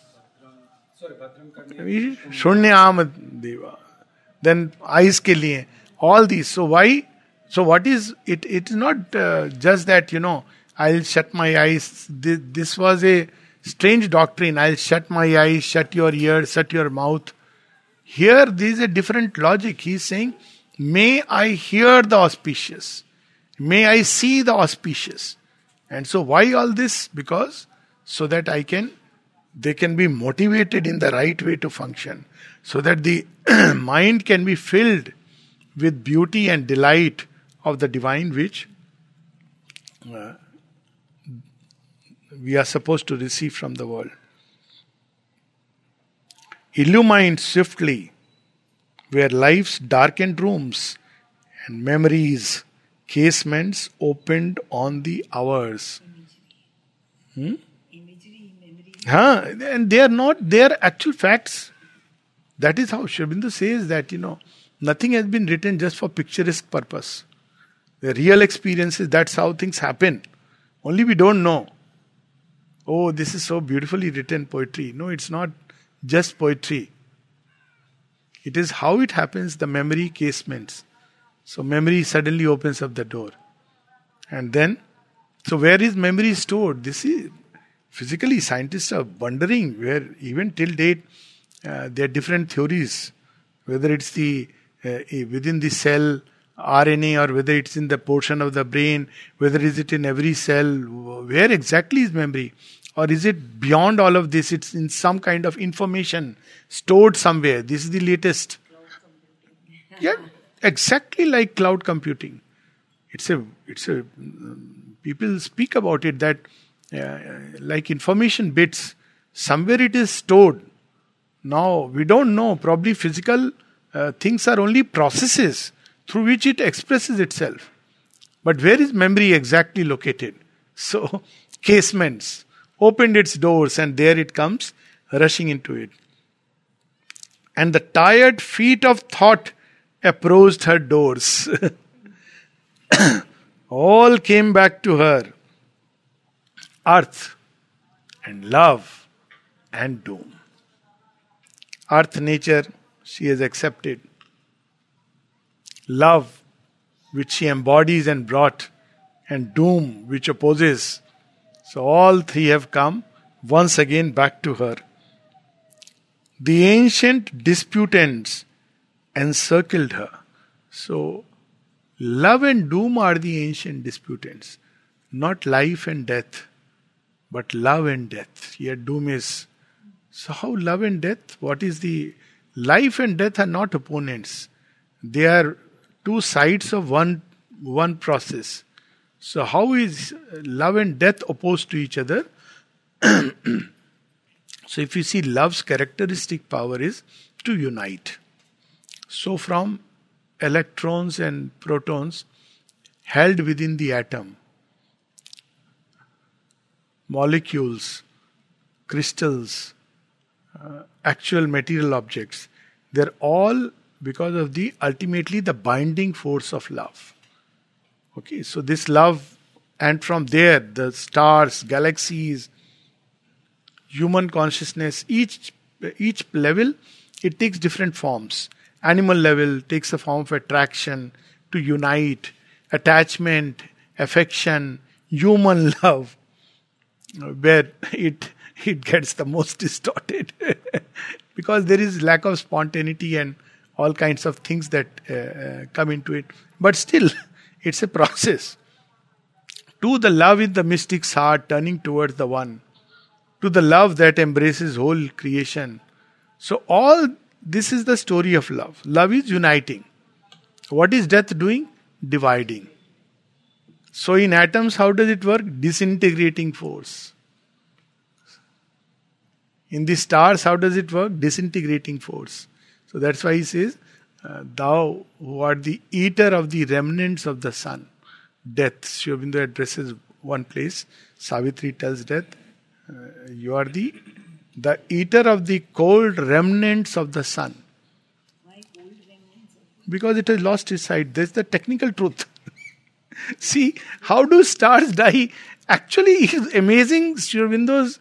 Sorry, Bhadram Karnevi. Shunyam Deva. Then eyes ke liye. All these. So why? So what is it? It is not uh, just that you know. I'll shut my eyes. This, this was a strange doctrine. I'll shut my eyes, shut your ears, shut your mouth. Here, there is a different logic. He's saying, May I hear the auspicious. May I see the auspicious. And so, why all this? Because so that I can, they can be motivated in the right way to function. So that the mind can be filled with beauty and delight of the divine, which uh, we are supposed to receive from the world. Illumined swiftly where life's darkened rooms and memories, casements opened on the hours. Hmm? Huh? And they are not, they are actual facts. That is how Aurobindo says that, you know, nothing has been written just for picturesque purpose. The real experiences, that's how things happen. Only we don't know. Oh, this is so beautifully written poetry. No, it's not just poetry. It is how it happens, the memory casements. So memory suddenly opens up the door. And then, so where is memory stored? This is physically scientists are wondering where even till date uh, there are different theories whether it's the uh, within the cell RNA or whether it's in the portion of the brain, whether is it in every cell, where exactly is memory? Or is it beyond all of this? It's in some kind of information stored somewhere. This is the latest. Yeah, exactly like cloud computing. It's a, it's a, people speak about it that uh, like information bits, somewhere it is stored. Now, we don't know, probably physical uh, things are only processes through which it expresses itself. But where is memory exactly located? So, casements opened its doors, and there it comes rushing into it. And the tired feet of thought approached her doors. All came back to her earth and love and doom. Earth nature she has accepted love which she embodies and brought, and doom which opposes. So all three have come once again back to her. The ancient disputants encircled her. So, love and doom are the ancient disputants, not life and death, but love and death. Here, doom is. So, how love and death? What is the. Life and death are not opponents, they are two sides of one one process. So how is love and death opposed to each other? so if you see love's characteristic power is to unite. So from electrons and protons held within the atom, molecules, crystals, uh, actual material objects, they're all because of the ultimately the binding force of love. Okay, so this love, and from there, the stars, galaxies, human consciousness, each each level, it takes different forms. Animal level takes a form of attraction, to unite, attachment, affection, human love, where it it gets the most distorted because there is lack of spontaneity and all kinds of things that uh, uh, come into it. But still, it's a process. To the love in the mystic's heart, turning towards the one. To the love that embraces whole creation. So, all this is the story of love. Love is uniting. What is death doing? Dividing. So, in atoms, how does it work? Disintegrating force. In the stars, how does it work? Disintegrating force. So that's why he says, uh, Thou who art the eater of the remnants of the sun. Death. Sri Aurobindo addresses one place. Savitri tells death, uh, You are the the eater of the cold remnants of the sun. Why cold remnants? Because it has lost its sight. That's the technical truth. See, how do stars die? Actually, amazing, Sri Aurobindo's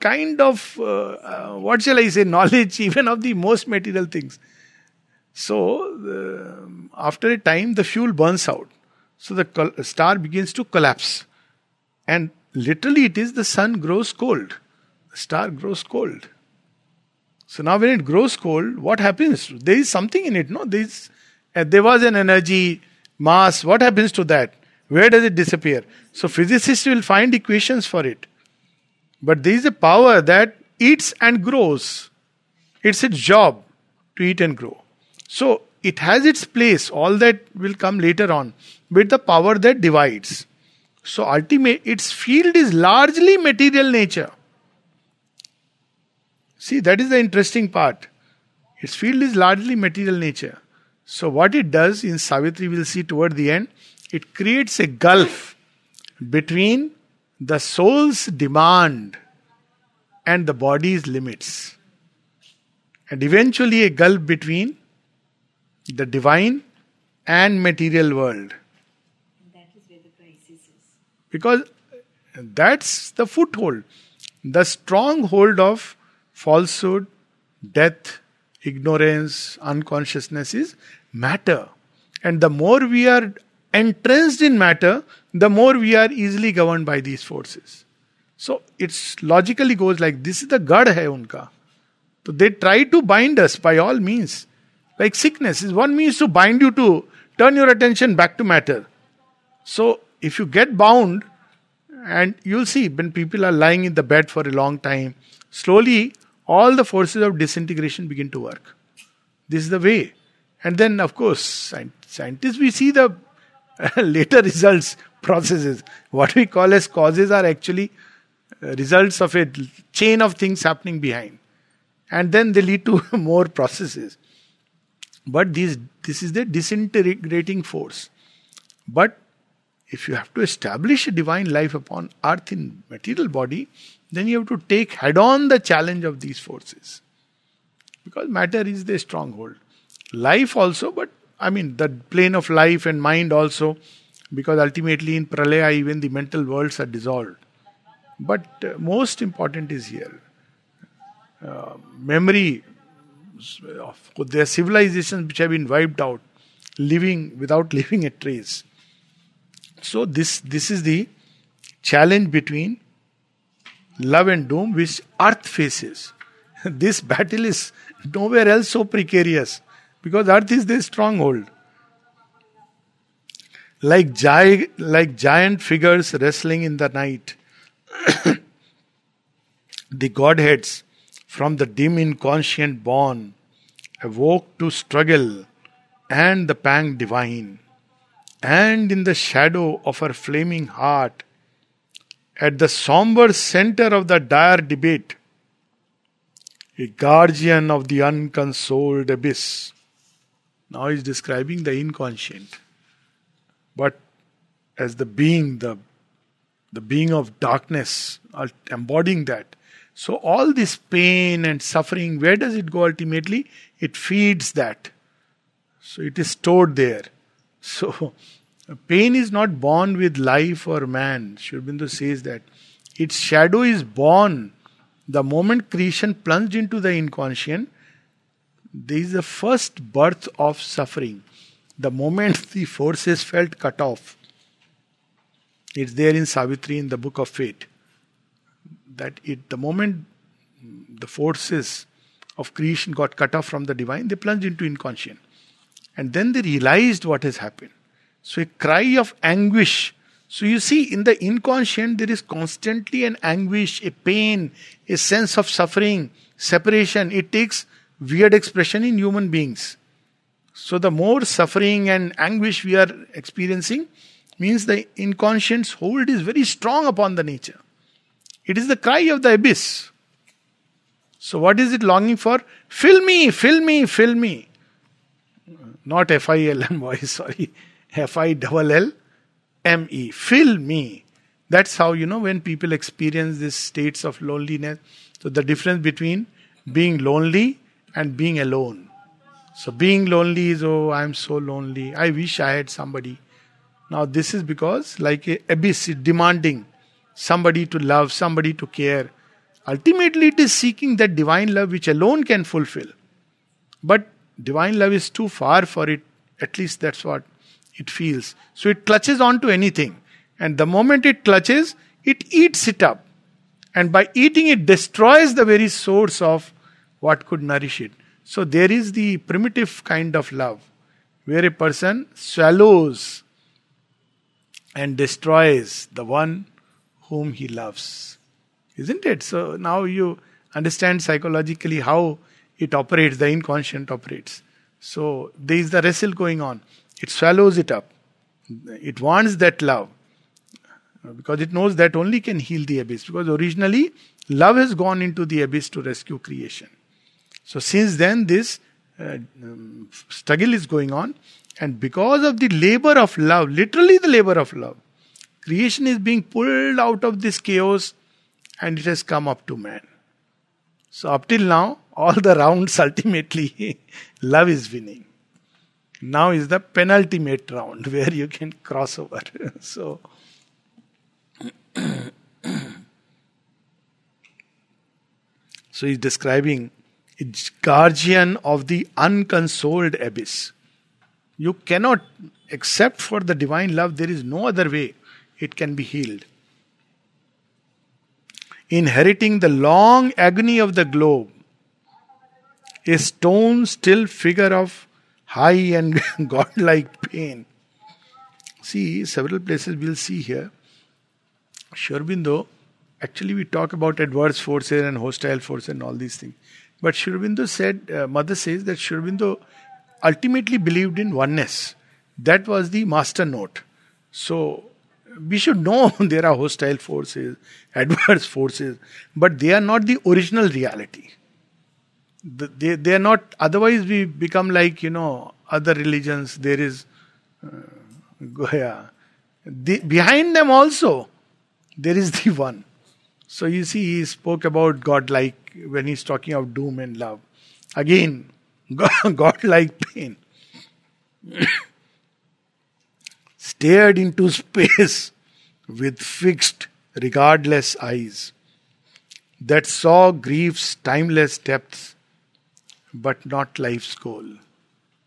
kind of, uh, uh, what shall I say, knowledge even of the most material things. So, after a time, the fuel burns out. So the col- star begins to collapse. And literally, it is the sun grows cold. The star grows cold. So now, when it grows cold, what happens? There is something in it, no? There, is, uh, there was an energy, mass. What happens to that? Where does it disappear? So, physicists will find equations for it. But there is a power that eats and grows. It's its job to eat and grow. So, it has its place, all that will come later on, with the power that divides. So, ultimate, its field is largely material nature. See, that is the interesting part. Its field is largely material nature. So, what it does in Savitri, we'll see toward the end, it creates a gulf between the soul's demand and the body's limits. And eventually, a gulf between the divine and material world. That is where the crisis is. Because that's the foothold. The stronghold of falsehood, death, ignorance, unconsciousness is matter. And the more we are entrenched in matter, the more we are easily governed by these forces. So it's logically goes like this is the gad hai unka. So they try to bind us by all means. Like sickness is one means to bind you to turn your attention back to matter. So if you get bound, and you'll see when people are lying in the bed for a long time, slowly all the forces of disintegration begin to work. This is the way. And then, of course, scientists, we see the later results, processes. What we call as causes are actually uh, results of a chain of things happening behind. And then they lead to more processes. But these, this is the disintegrating force. But if you have to establish a divine life upon earth in material body, then you have to take head on the challenge of these forces. Because matter is the stronghold. Life also, but I mean the plane of life and mind also, because ultimately in pralaya even the mental worlds are dissolved. But uh, most important is here uh, memory of their civilizations which have been wiped out, living without leaving a trace. So this this is the challenge between love and doom which earth faces. this battle is nowhere else so precarious because earth is the stronghold. Like, gi- like giant figures wrestling in the night, the Godheads from the dim inconscient born awoke to struggle and the pang divine. And in the shadow of her flaming heart, at the somber center of the dire debate, a guardian of the unconsoled abyss. Now he's describing the inconscient. But as the being, the, the being of darkness, uh, embodying that. So all this pain and suffering, where does it go ultimately? It feeds that. So it is stored there. So pain is not born with life or man. Sri Aurobindo says that. Its shadow is born the moment creation plunged into the inconscient. There is the first birth of suffering. The moment the forces felt cut off. It's there in Savitri in the book of fate. That it the moment the forces of creation got cut off from the divine, they plunged into inconscient. And then they realized what has happened. So a cry of anguish. So you see, in the inconscient, there is constantly an anguish, a pain, a sense of suffering, separation. It takes weird expression in human beings. So the more suffering and anguish we are experiencing means the inconscient's hold is very strong upon the nature. It is the cry of the abyss. So what is it longing for? Fill me, fill me, fill me. Not F I L M Y, sorry. F I double L M E. Fill me. That's how, you know, when people experience these states of loneliness. So, the difference between being lonely and being alone. So being lonely is, oh, I'm so lonely. I wish I had somebody. Now this is because like a abyss demanding somebody to love, somebody to care. Ultimately, it is seeking that divine love which alone can fulfill. But divine love is too far for it. At least that's what it feels. So it clutches onto anything. And the moment it clutches, it eats it up. And by eating it, destroys the very source of what could nourish it. So there is the primitive kind of love where a person swallows and destroys the one whom he loves. Isn't it? So now you understand psychologically how it operates, the inconscient operates. So there is the wrestle going on. It swallows it up. It wants that love because it knows that only can heal the abyss. Because originally, love has gone into the abyss to rescue creation. So since then, this uh, um, struggle is going on, and because of the labor of love, literally the labor of love, creation is being pulled out of this chaos, and it has come up to man. So up till now, all the rounds ultimately, love is winning. Now is the penultimate round where you can cross over. so. so he's describing it's guardian of the unconsoled abyss. You cannot, except for the divine love, there is no other way it can be healed. Inheriting the long agony of the globe, a stone still figure of high and godlike pain. See, several places we'll see here. Sri Aurobindo, actually, we talk about adverse forces and hostile forces and all these things. But Sri Aurobindo said, uh, Mother says that Sri Aurobindo ultimately believed in oneness. That was the master note. So we should know there are hostile forces, adverse forces, but they are not the original reality. They, they are not, otherwise, we become like, you know, other religions. There is, uh, yeah. The, behind them also, there is the one. So you see, he spoke about God like when he's talking of doom and love. Again, God like pain. Stared into space with fixed, regardless eyes that saw grief's timeless depths, but not life's goal.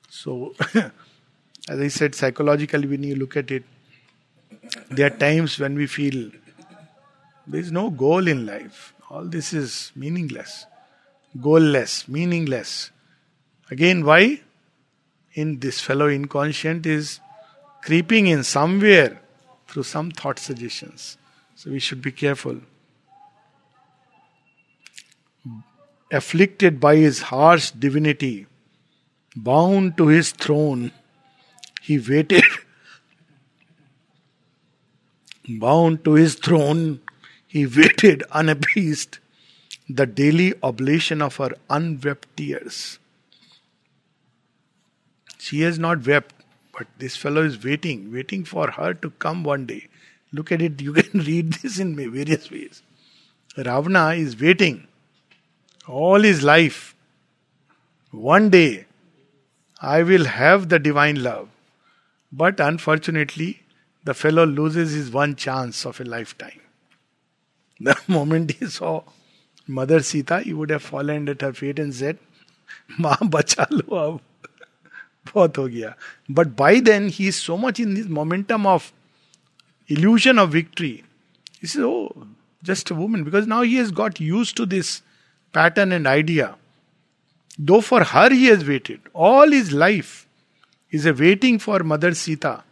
So, as I said, psychologically, when you look at it, there are times when we feel there is no goal in life. All this is meaningless, goalless, meaningless. Again, why? In this fellow inconscient is creeping in somewhere through some thought suggestions. So we should be careful. Afflicted by his harsh divinity, bound to his throne, he waited. bound to his throne, he waited unappeased the daily oblation of her unwept tears. She has not wept, but this fellow is waiting, waiting for her to come one day. Look at it, you can read this in various ways. Ravana is waiting all his life. One day, I will have the divine love. But unfortunately, the fellow loses his one chance of a lifetime. The moment he saw Mother Sita, he would have fallen at her feet and said, Ma bachalo ab. बहुत हो गया। But by then he is so much in this momentum of illusion of victory is is oh just women because now he has got used to this pattern and idea though for her he has waited all is life is a waiting for Mother Sita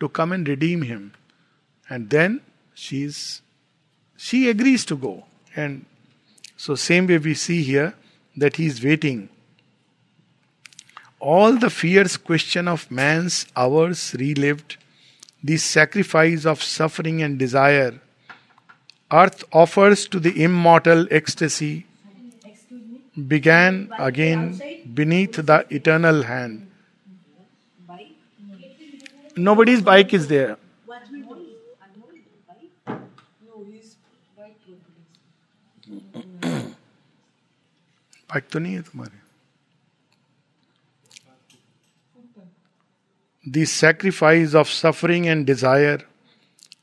to come and redeem him and then she is she agrees to go and so same way we see here that he is waiting All the fierce question of man's hours relived, the sacrifice of suffering and desire, earth offers to the immortal ecstasy, began again beneath the eternal hand. Nobody's bike is there. Bike तो नहीं है तुम्हारे the sacrifice of suffering and desire,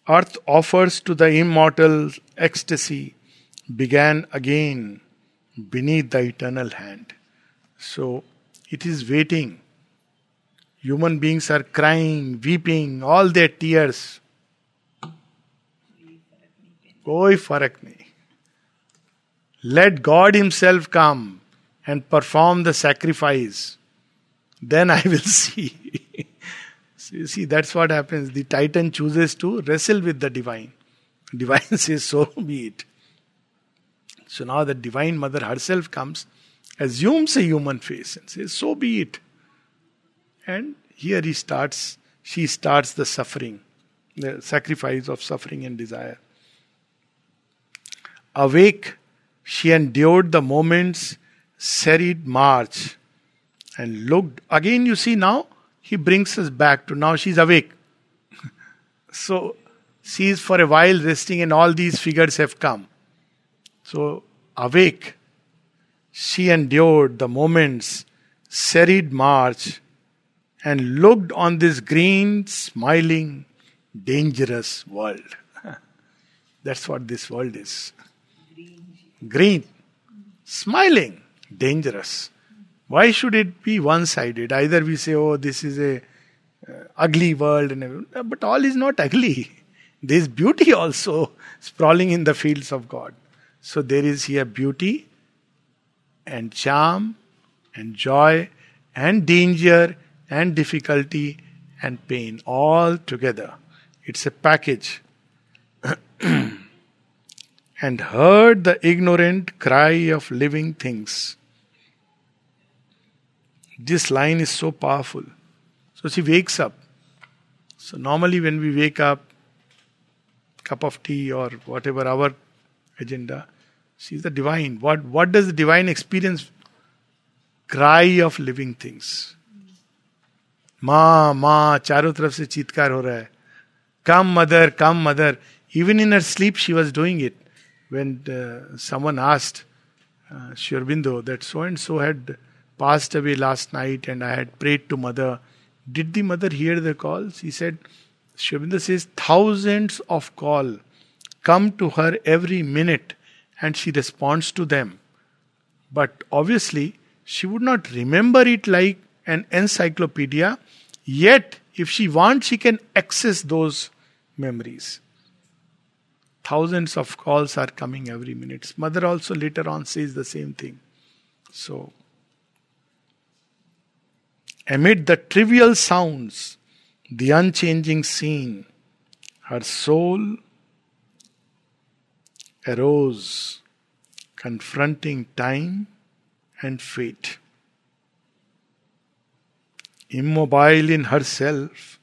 earth offers to the immortal ecstasy, began again beneath the eternal hand. So it is waiting. Human beings are crying, weeping, all their tears. कोई फर्क नहीं let God Himself come and perform the sacrifice. Then I will see. so you see, that's what happens. The Titan chooses to wrestle with the divine. Divine says, So be it. So now the Divine Mother herself comes, assumes a human face, and says, So be it. And here he starts, she starts the suffering, the sacrifice of suffering and desire. Awake she endured the moment's serried march and looked. Again, you see, now he brings us back to now she's awake. so she is for a while resting, and all these figures have come. So, awake, she endured the moment's serried march and looked on this green, smiling, dangerous world. That's what this world is green, smiling, dangerous. Why should it be one sided? Either we say, oh, this is a uh, ugly world, and but all is not ugly. There is beauty also sprawling in the fields of God. So there is here beauty and charm and joy and danger and difficulty and pain all together. It's a package. and heard the ignorant cry of living things This line is so powerful. So she wakes up. So normally when we wake up, cup of tea or whatever our agenda, she's the divine. What what does the divine experience? Cry of living things. माँ माँ चारों तरफ से चीतकार हो रहा है come mother come mother even in her sleep she was doing it when uh, someone asked uh, Sri Aurobindo that so and so had passed away last night and I had prayed to mother, did the mother hear the calls? He said, Aurobindo says, thousands of call come to her every minute and she responds to them. But obviously, she would not remember it like an encyclopedia. Yet, if she wants, she can access those memories. Thousands of calls are coming every minute. Mother also later on says the same thing. So, amid the trivial sounds, the unchanging scene, her soul arose, confronting time and fate. Immobile in herself,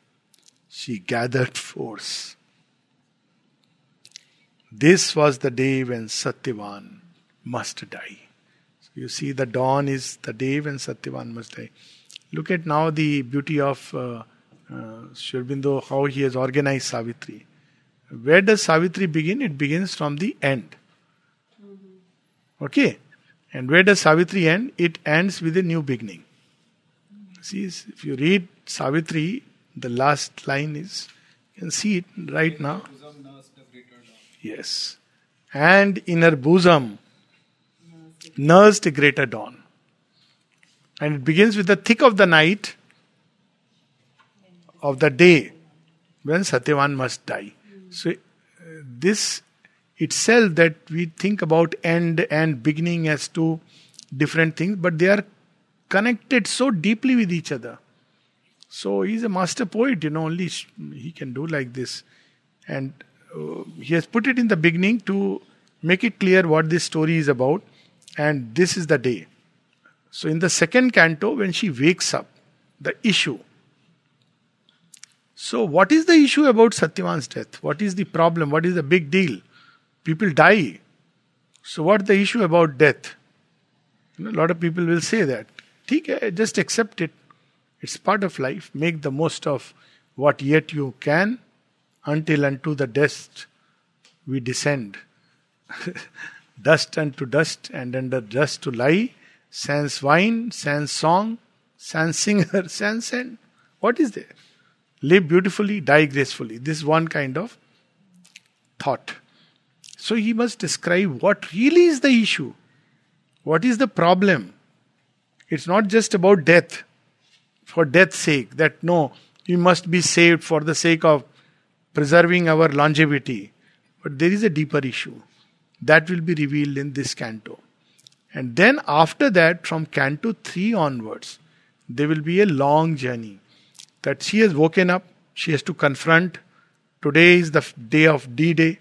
she gathered force this was the day when Satyavan must die. So you see, the dawn is the day when Satyavan must die. Look at now the beauty of uh, uh, Sri Aurobindo, how he has organized Savitri. Where does Savitri begin? It begins from the end. Mm-hmm. Okay? And where does Savitri end? It ends with a new beginning. See, if you read Savitri, the last line is, you can see it right now. Yes. And in her bosom nursed a greater dawn. And it begins with the thick of the night of the day when Satyavan must die. So, uh, this itself that we think about end and beginning as two different things, but they are connected so deeply with each other. So, he's a master poet, you know, only he can do like this. And uh, he has put it in the beginning to make it clear what this story is about, and this is the day. So, in the second canto, when she wakes up, the issue. So, what is the issue about Satyavan's death? What is the problem? What is the big deal? People die. So, what's the issue about death? You know, a lot of people will say that. Okay, just accept it. It's part of life. Make the most of what yet you can until unto the dust we descend. dust unto dust, and under dust to lie. Sans wine, sans song, sans singer, sans end. What is there? Live beautifully, die gracefully. This is one kind of thought. So he must describe what really is the issue. What is the problem? It's not just about death, for death's sake, that no, we must be saved for the sake of preserving our longevity. But there is a deeper issue that will be revealed in this canto. And then after that, from canto 3 onwards, there will be a long journey that she has woken up, she has to confront. Today is the day of D Day.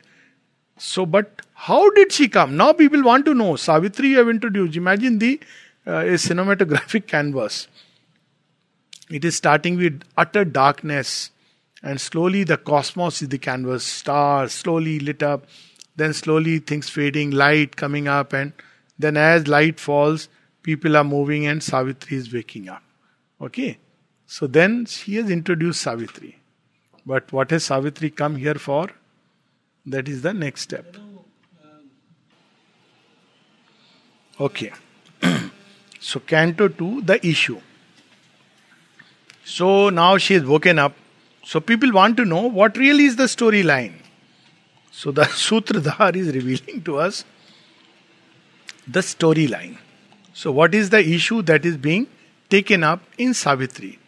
So, but how did she come? Now people want to know. Savitri, you have introduced. Imagine the uh, a cinematographic canvas. It is starting with utter darkness, and slowly the cosmos is the canvas. Stars slowly lit up, then slowly things fading, light coming up, and then as light falls, people are moving, and Savitri is waking up. Okay. So then she has introduced Savitri. But what has Savitri come here for? That is the next step. Okay. so, Canto 2, the issue. So now she is woken up. So people want to know what really is the storyline. So the Sutradhar is revealing to us the storyline. So, what is the issue that is being taken up in Savitri?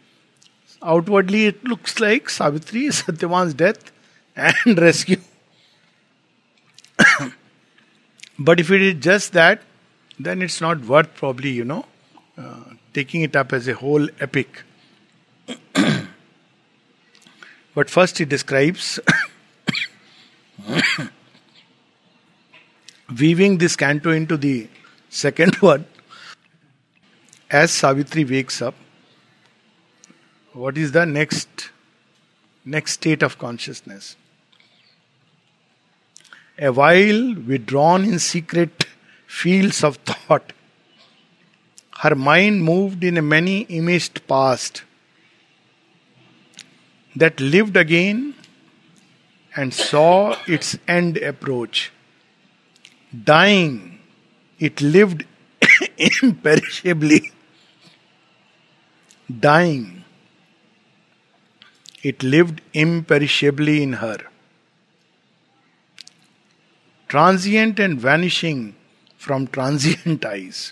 Outwardly, it looks like Savitri, Satyavan's death and rescue. but if it is just that, then it's not worth probably, you know, uh, taking it up as a whole epic. but first, he describes weaving this canto into the second one. As Savitri wakes up, what is the next next state of consciousness a while withdrawn in secret fields of thought her mind moved in a many imaged past that lived again and saw its end approach dying it lived imperishably dying it lived imperishably in her. Transient and vanishing from transient eyes.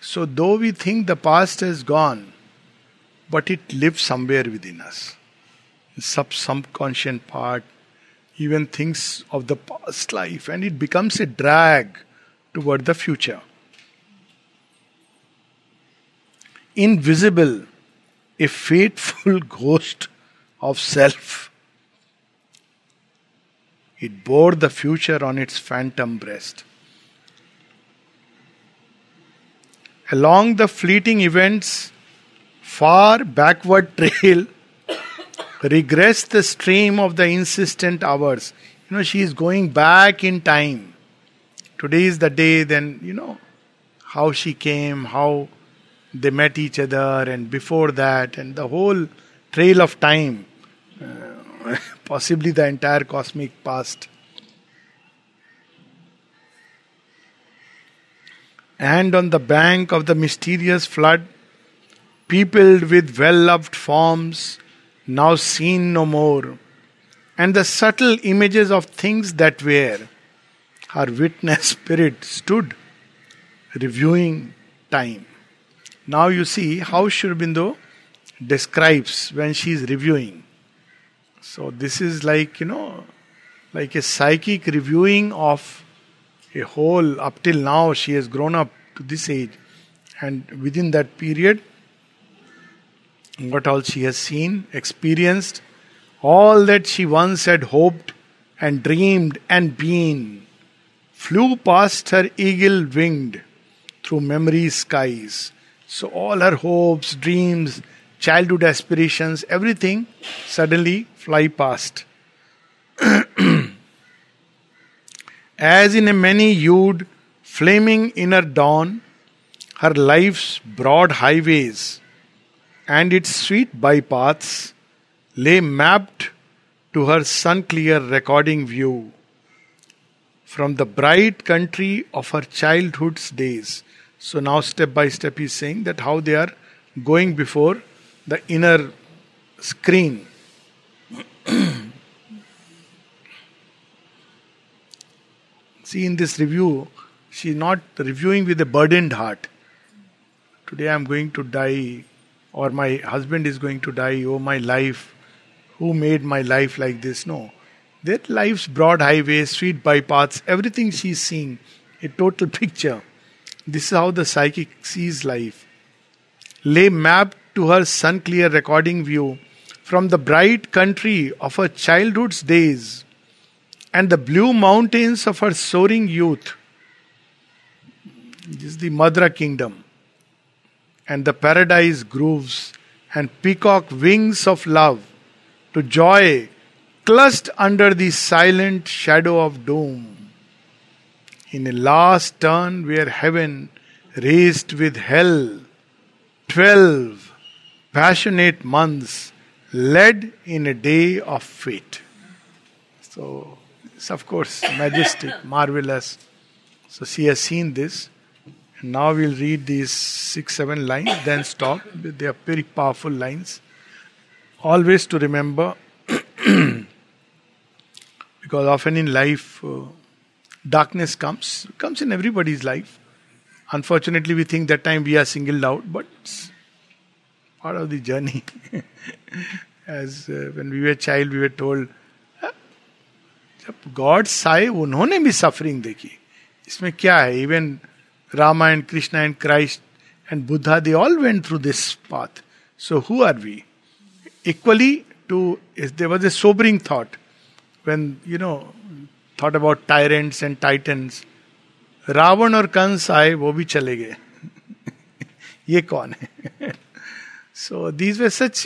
So, though we think the past has gone, but it lives somewhere within us. Sub subconscious part even thinks of the past life and it becomes a drag toward the future. Invisible, a fateful ghost of self. It bore the future on its phantom breast. Along the fleeting events, far backward trail, regress the stream of the insistent hours. You know, she is going back in time. Today is the day, then, you know, how she came, how they met each other, and before that, and the whole trail of time uh, possibly the entire cosmic past. And on the bank of the mysterious flood, peopled with well loved forms, now seen no more, and the subtle images of things that were, her witness spirit stood reviewing time. Now you see how Sri Aurobindo describes when she is reviewing. So this is like, you know, like a psychic reviewing of a whole up till now she has grown up to this age and within that period what all she has seen experienced all that she once had hoped and dreamed and been flew past her eagle winged through memory's skies so all her hopes dreams childhood aspirations everything suddenly fly past. As in a many hued, flaming inner dawn, her life's broad highways and its sweet bypaths lay mapped to her sun clear recording view from the bright country of her childhood's days. So now, step by step, he's saying that how they are going before the inner screen See, in this review, she's not reviewing with a burdened heart. Today I'm going to die, or my husband is going to die, oh my life, who made my life like this? No. That life's broad highways, sweet bypaths, everything she's seeing, a total picture. This is how the psychic sees life. Lay map to her sun clear recording view from the bright country of her childhood's days and the blue mountains of her soaring youth. This is the Madra kingdom. And the paradise grooves and peacock wings of love to joy clutched under the silent shadow of doom. In a last turn where heaven raced with hell, twelve passionate months led in a day of fate. So, it's of course majestic, marvelous. So, she has seen this. Now we'll read these six, seven lines, then stop. They are very powerful lines. Always to remember, because often in life, uh, darkness comes, comes in everybody's life. Unfortunately, we think that time we are singled out, but part of the journey. As uh, when we were child, we were told, जब God saw उन्होंने भी suffering देखी इसमें क्या है even Ramayan Krishna and Christ and Buddha they all went through this path so who are we equally to there was a sobering thought when you know thought about tyrants and titans Ravan और कंस आए वो भी चले गए ये कौन है so these way such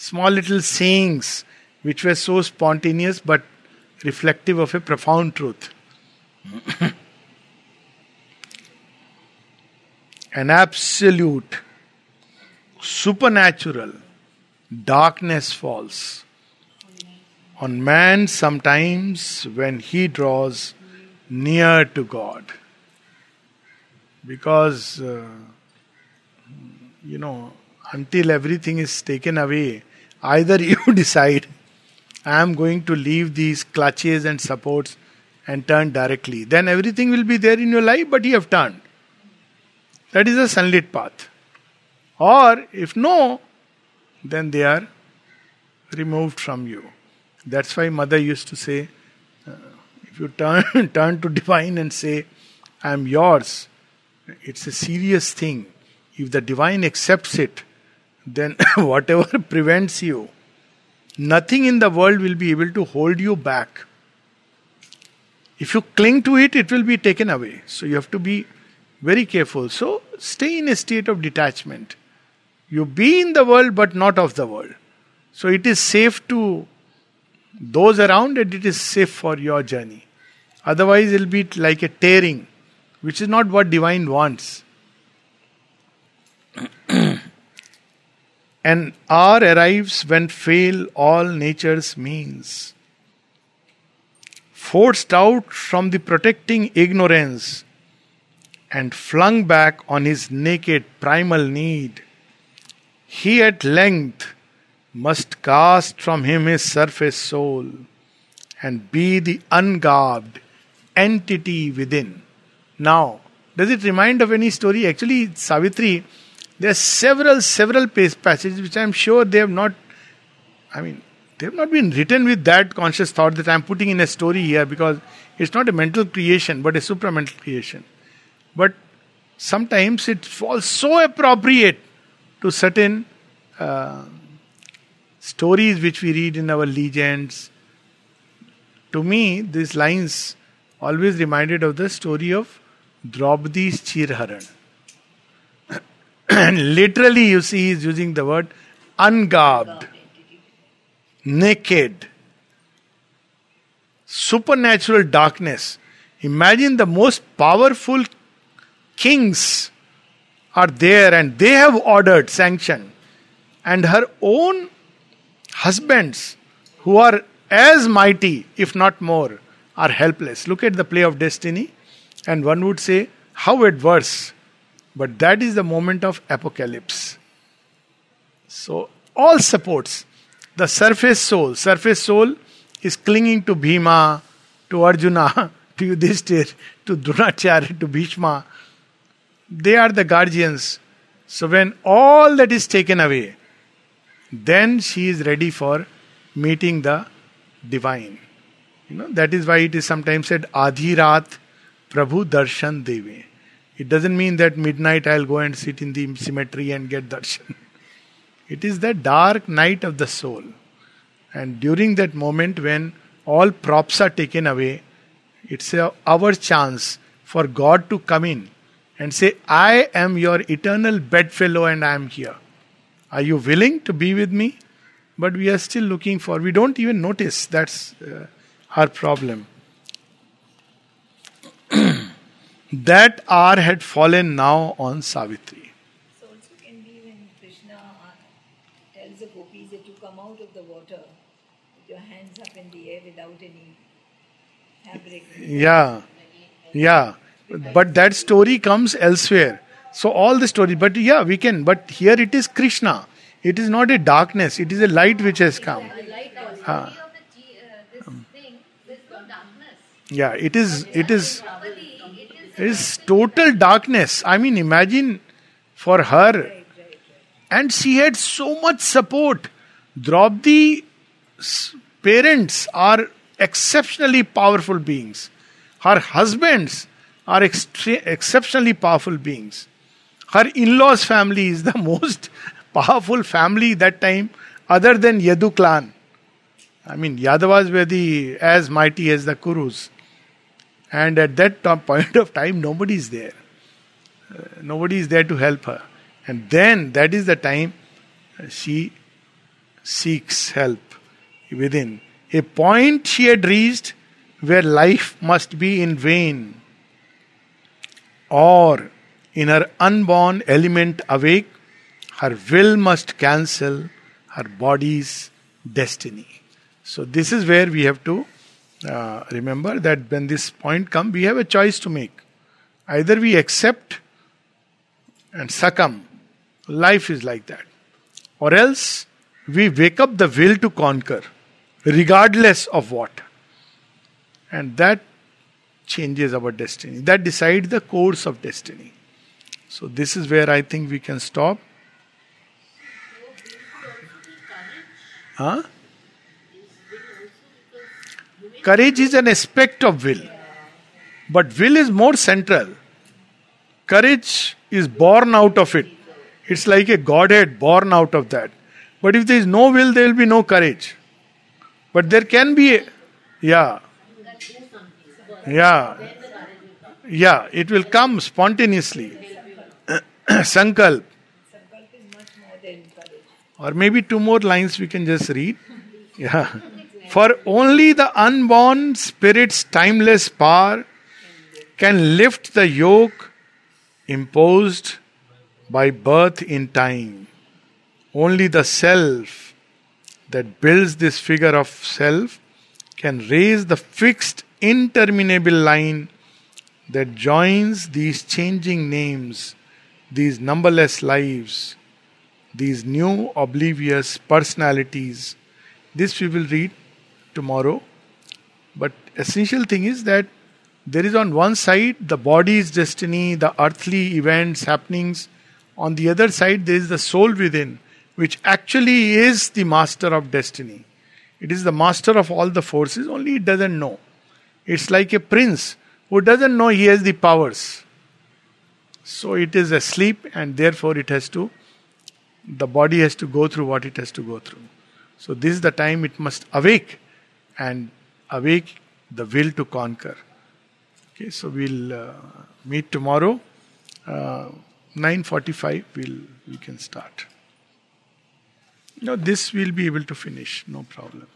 small little sayings which were so spontaneous but reflective of a profound truth. An absolute, supernatural darkness falls on man sometimes when he draws near to God. Because, uh, you know, until everything is taken away, either you decide I am going to leave these clutches and supports and turn directly. Then everything will be there in your life, but you have turned. That is a sunlit path. Or if no, then they are removed from you. That's why mother used to say, uh, if you turn turn to divine and say, I am yours, it's a serious thing. If the divine accepts it, then whatever prevents you Nothing in the world will be able to hold you back. If you cling to it, it will be taken away. So you have to be very careful. So stay in a state of detachment. You be in the world, but not of the world. So it is safe to those around and it is safe for your journey. Otherwise, it'll be like a tearing, which is not what divine wants. An hour arrives when fail all nature's means. Forced out from the protecting ignorance and flung back on his naked primal need, he at length must cast from him his surface soul and be the ungarbed entity within. Now, does it remind of any story? Actually, Savitri there are several, several passages which I'm sure they have not, I mean, they have not been written with that conscious thought that I'm putting in a story here because it's not a mental creation but a supramental creation. But sometimes it falls so appropriate to certain uh, stories which we read in our legends. To me, these lines always reminded of the story of Draupadi's Chirharan and literally, you see, he's using the word ungarbed, naked, supernatural darkness. Imagine the most powerful kings are there and they have ordered, sanction. and her own husbands, who are as mighty, if not more, are helpless. Look at the play of destiny, and one would say, How adverse but that is the moment of apocalypse. So, all supports. The surface soul, surface soul is clinging to Bhima, to Arjuna, to Yudhishthir, to Dronacharya, to Bhishma. They are the guardians. So when all that is taken away, then she is ready for meeting the divine. You know, that is why it is sometimes said Adhirat Prabhu Darshan Deve. It doesn't mean that midnight I'll go and sit in the cemetery and get darshan. It is the dark night of the soul. And during that moment when all props are taken away, it's our chance for God to come in and say, I am your eternal bedfellow and I am here. Are you willing to be with me? But we are still looking for, we don't even notice that's uh, our problem. that hour had fallen now on Savitri. So also can be when Krishna uh, tells the gopis that you come out of the water with your hands up in the air without any fabric. Yeah, yeah. But that story comes elsewhere. So all the story, but yeah, we can. But here it is Krishna. It is not a darkness. It is a light which has come. Uh, this thing, this darkness. Yeah, it is. It is. Properly, it is It is total darkness. I mean, imagine for her. And she had so much support. Draupadi's parents are exceptionally powerful beings. Her husbands are extre- exceptionally powerful beings. Her in law's family is the most powerful family that time, other than Yadu clan. I mean, Yadavas were the as mighty as the Kurus. And at that to- point of time, nobody is there. Uh, nobody is there to help her. And then that is the time uh, she seeks help within. A point she had reached where life must be in vain, or in her unborn element awake, her will must cancel her body's destiny. So, this is where we have to uh, remember that when this point comes, we have a choice to make. Either we accept and succumb, life is like that, or else we wake up the will to conquer, regardless of what. And that changes our destiny. That decides the course of destiny. So, this is where I think we can stop. Huh? Courage is an aspect of will, but will is more central. Courage is born out of it. It's like a godhead born out of that. But if there is no will, there will be no courage. But there can be, a, yeah, yeah, yeah, it will come spontaneously. Sankalp. Or maybe two more lines we can just read. Yeah. For only the unborn spirit's timeless power can lift the yoke imposed by birth in time. Only the self that builds this figure of self can raise the fixed, interminable line that joins these changing names, these numberless lives, these new oblivious personalities. This we will read tomorrow. But essential thing is that there is on one side the body's destiny, the earthly events, happenings. On the other side, there is the soul within, which actually is the master of destiny. It is the master of all the forces, only it doesn't know. It's like a prince who doesn't know he has the powers. So it is asleep, and therefore it has to, the body has to go through what it has to go through. So this is the time it must awake and awake the will to conquer. Okay, so we'll uh, meet tomorrow. Uh, 9.45 we'll, we can start. Now this we'll be able to finish, no problem.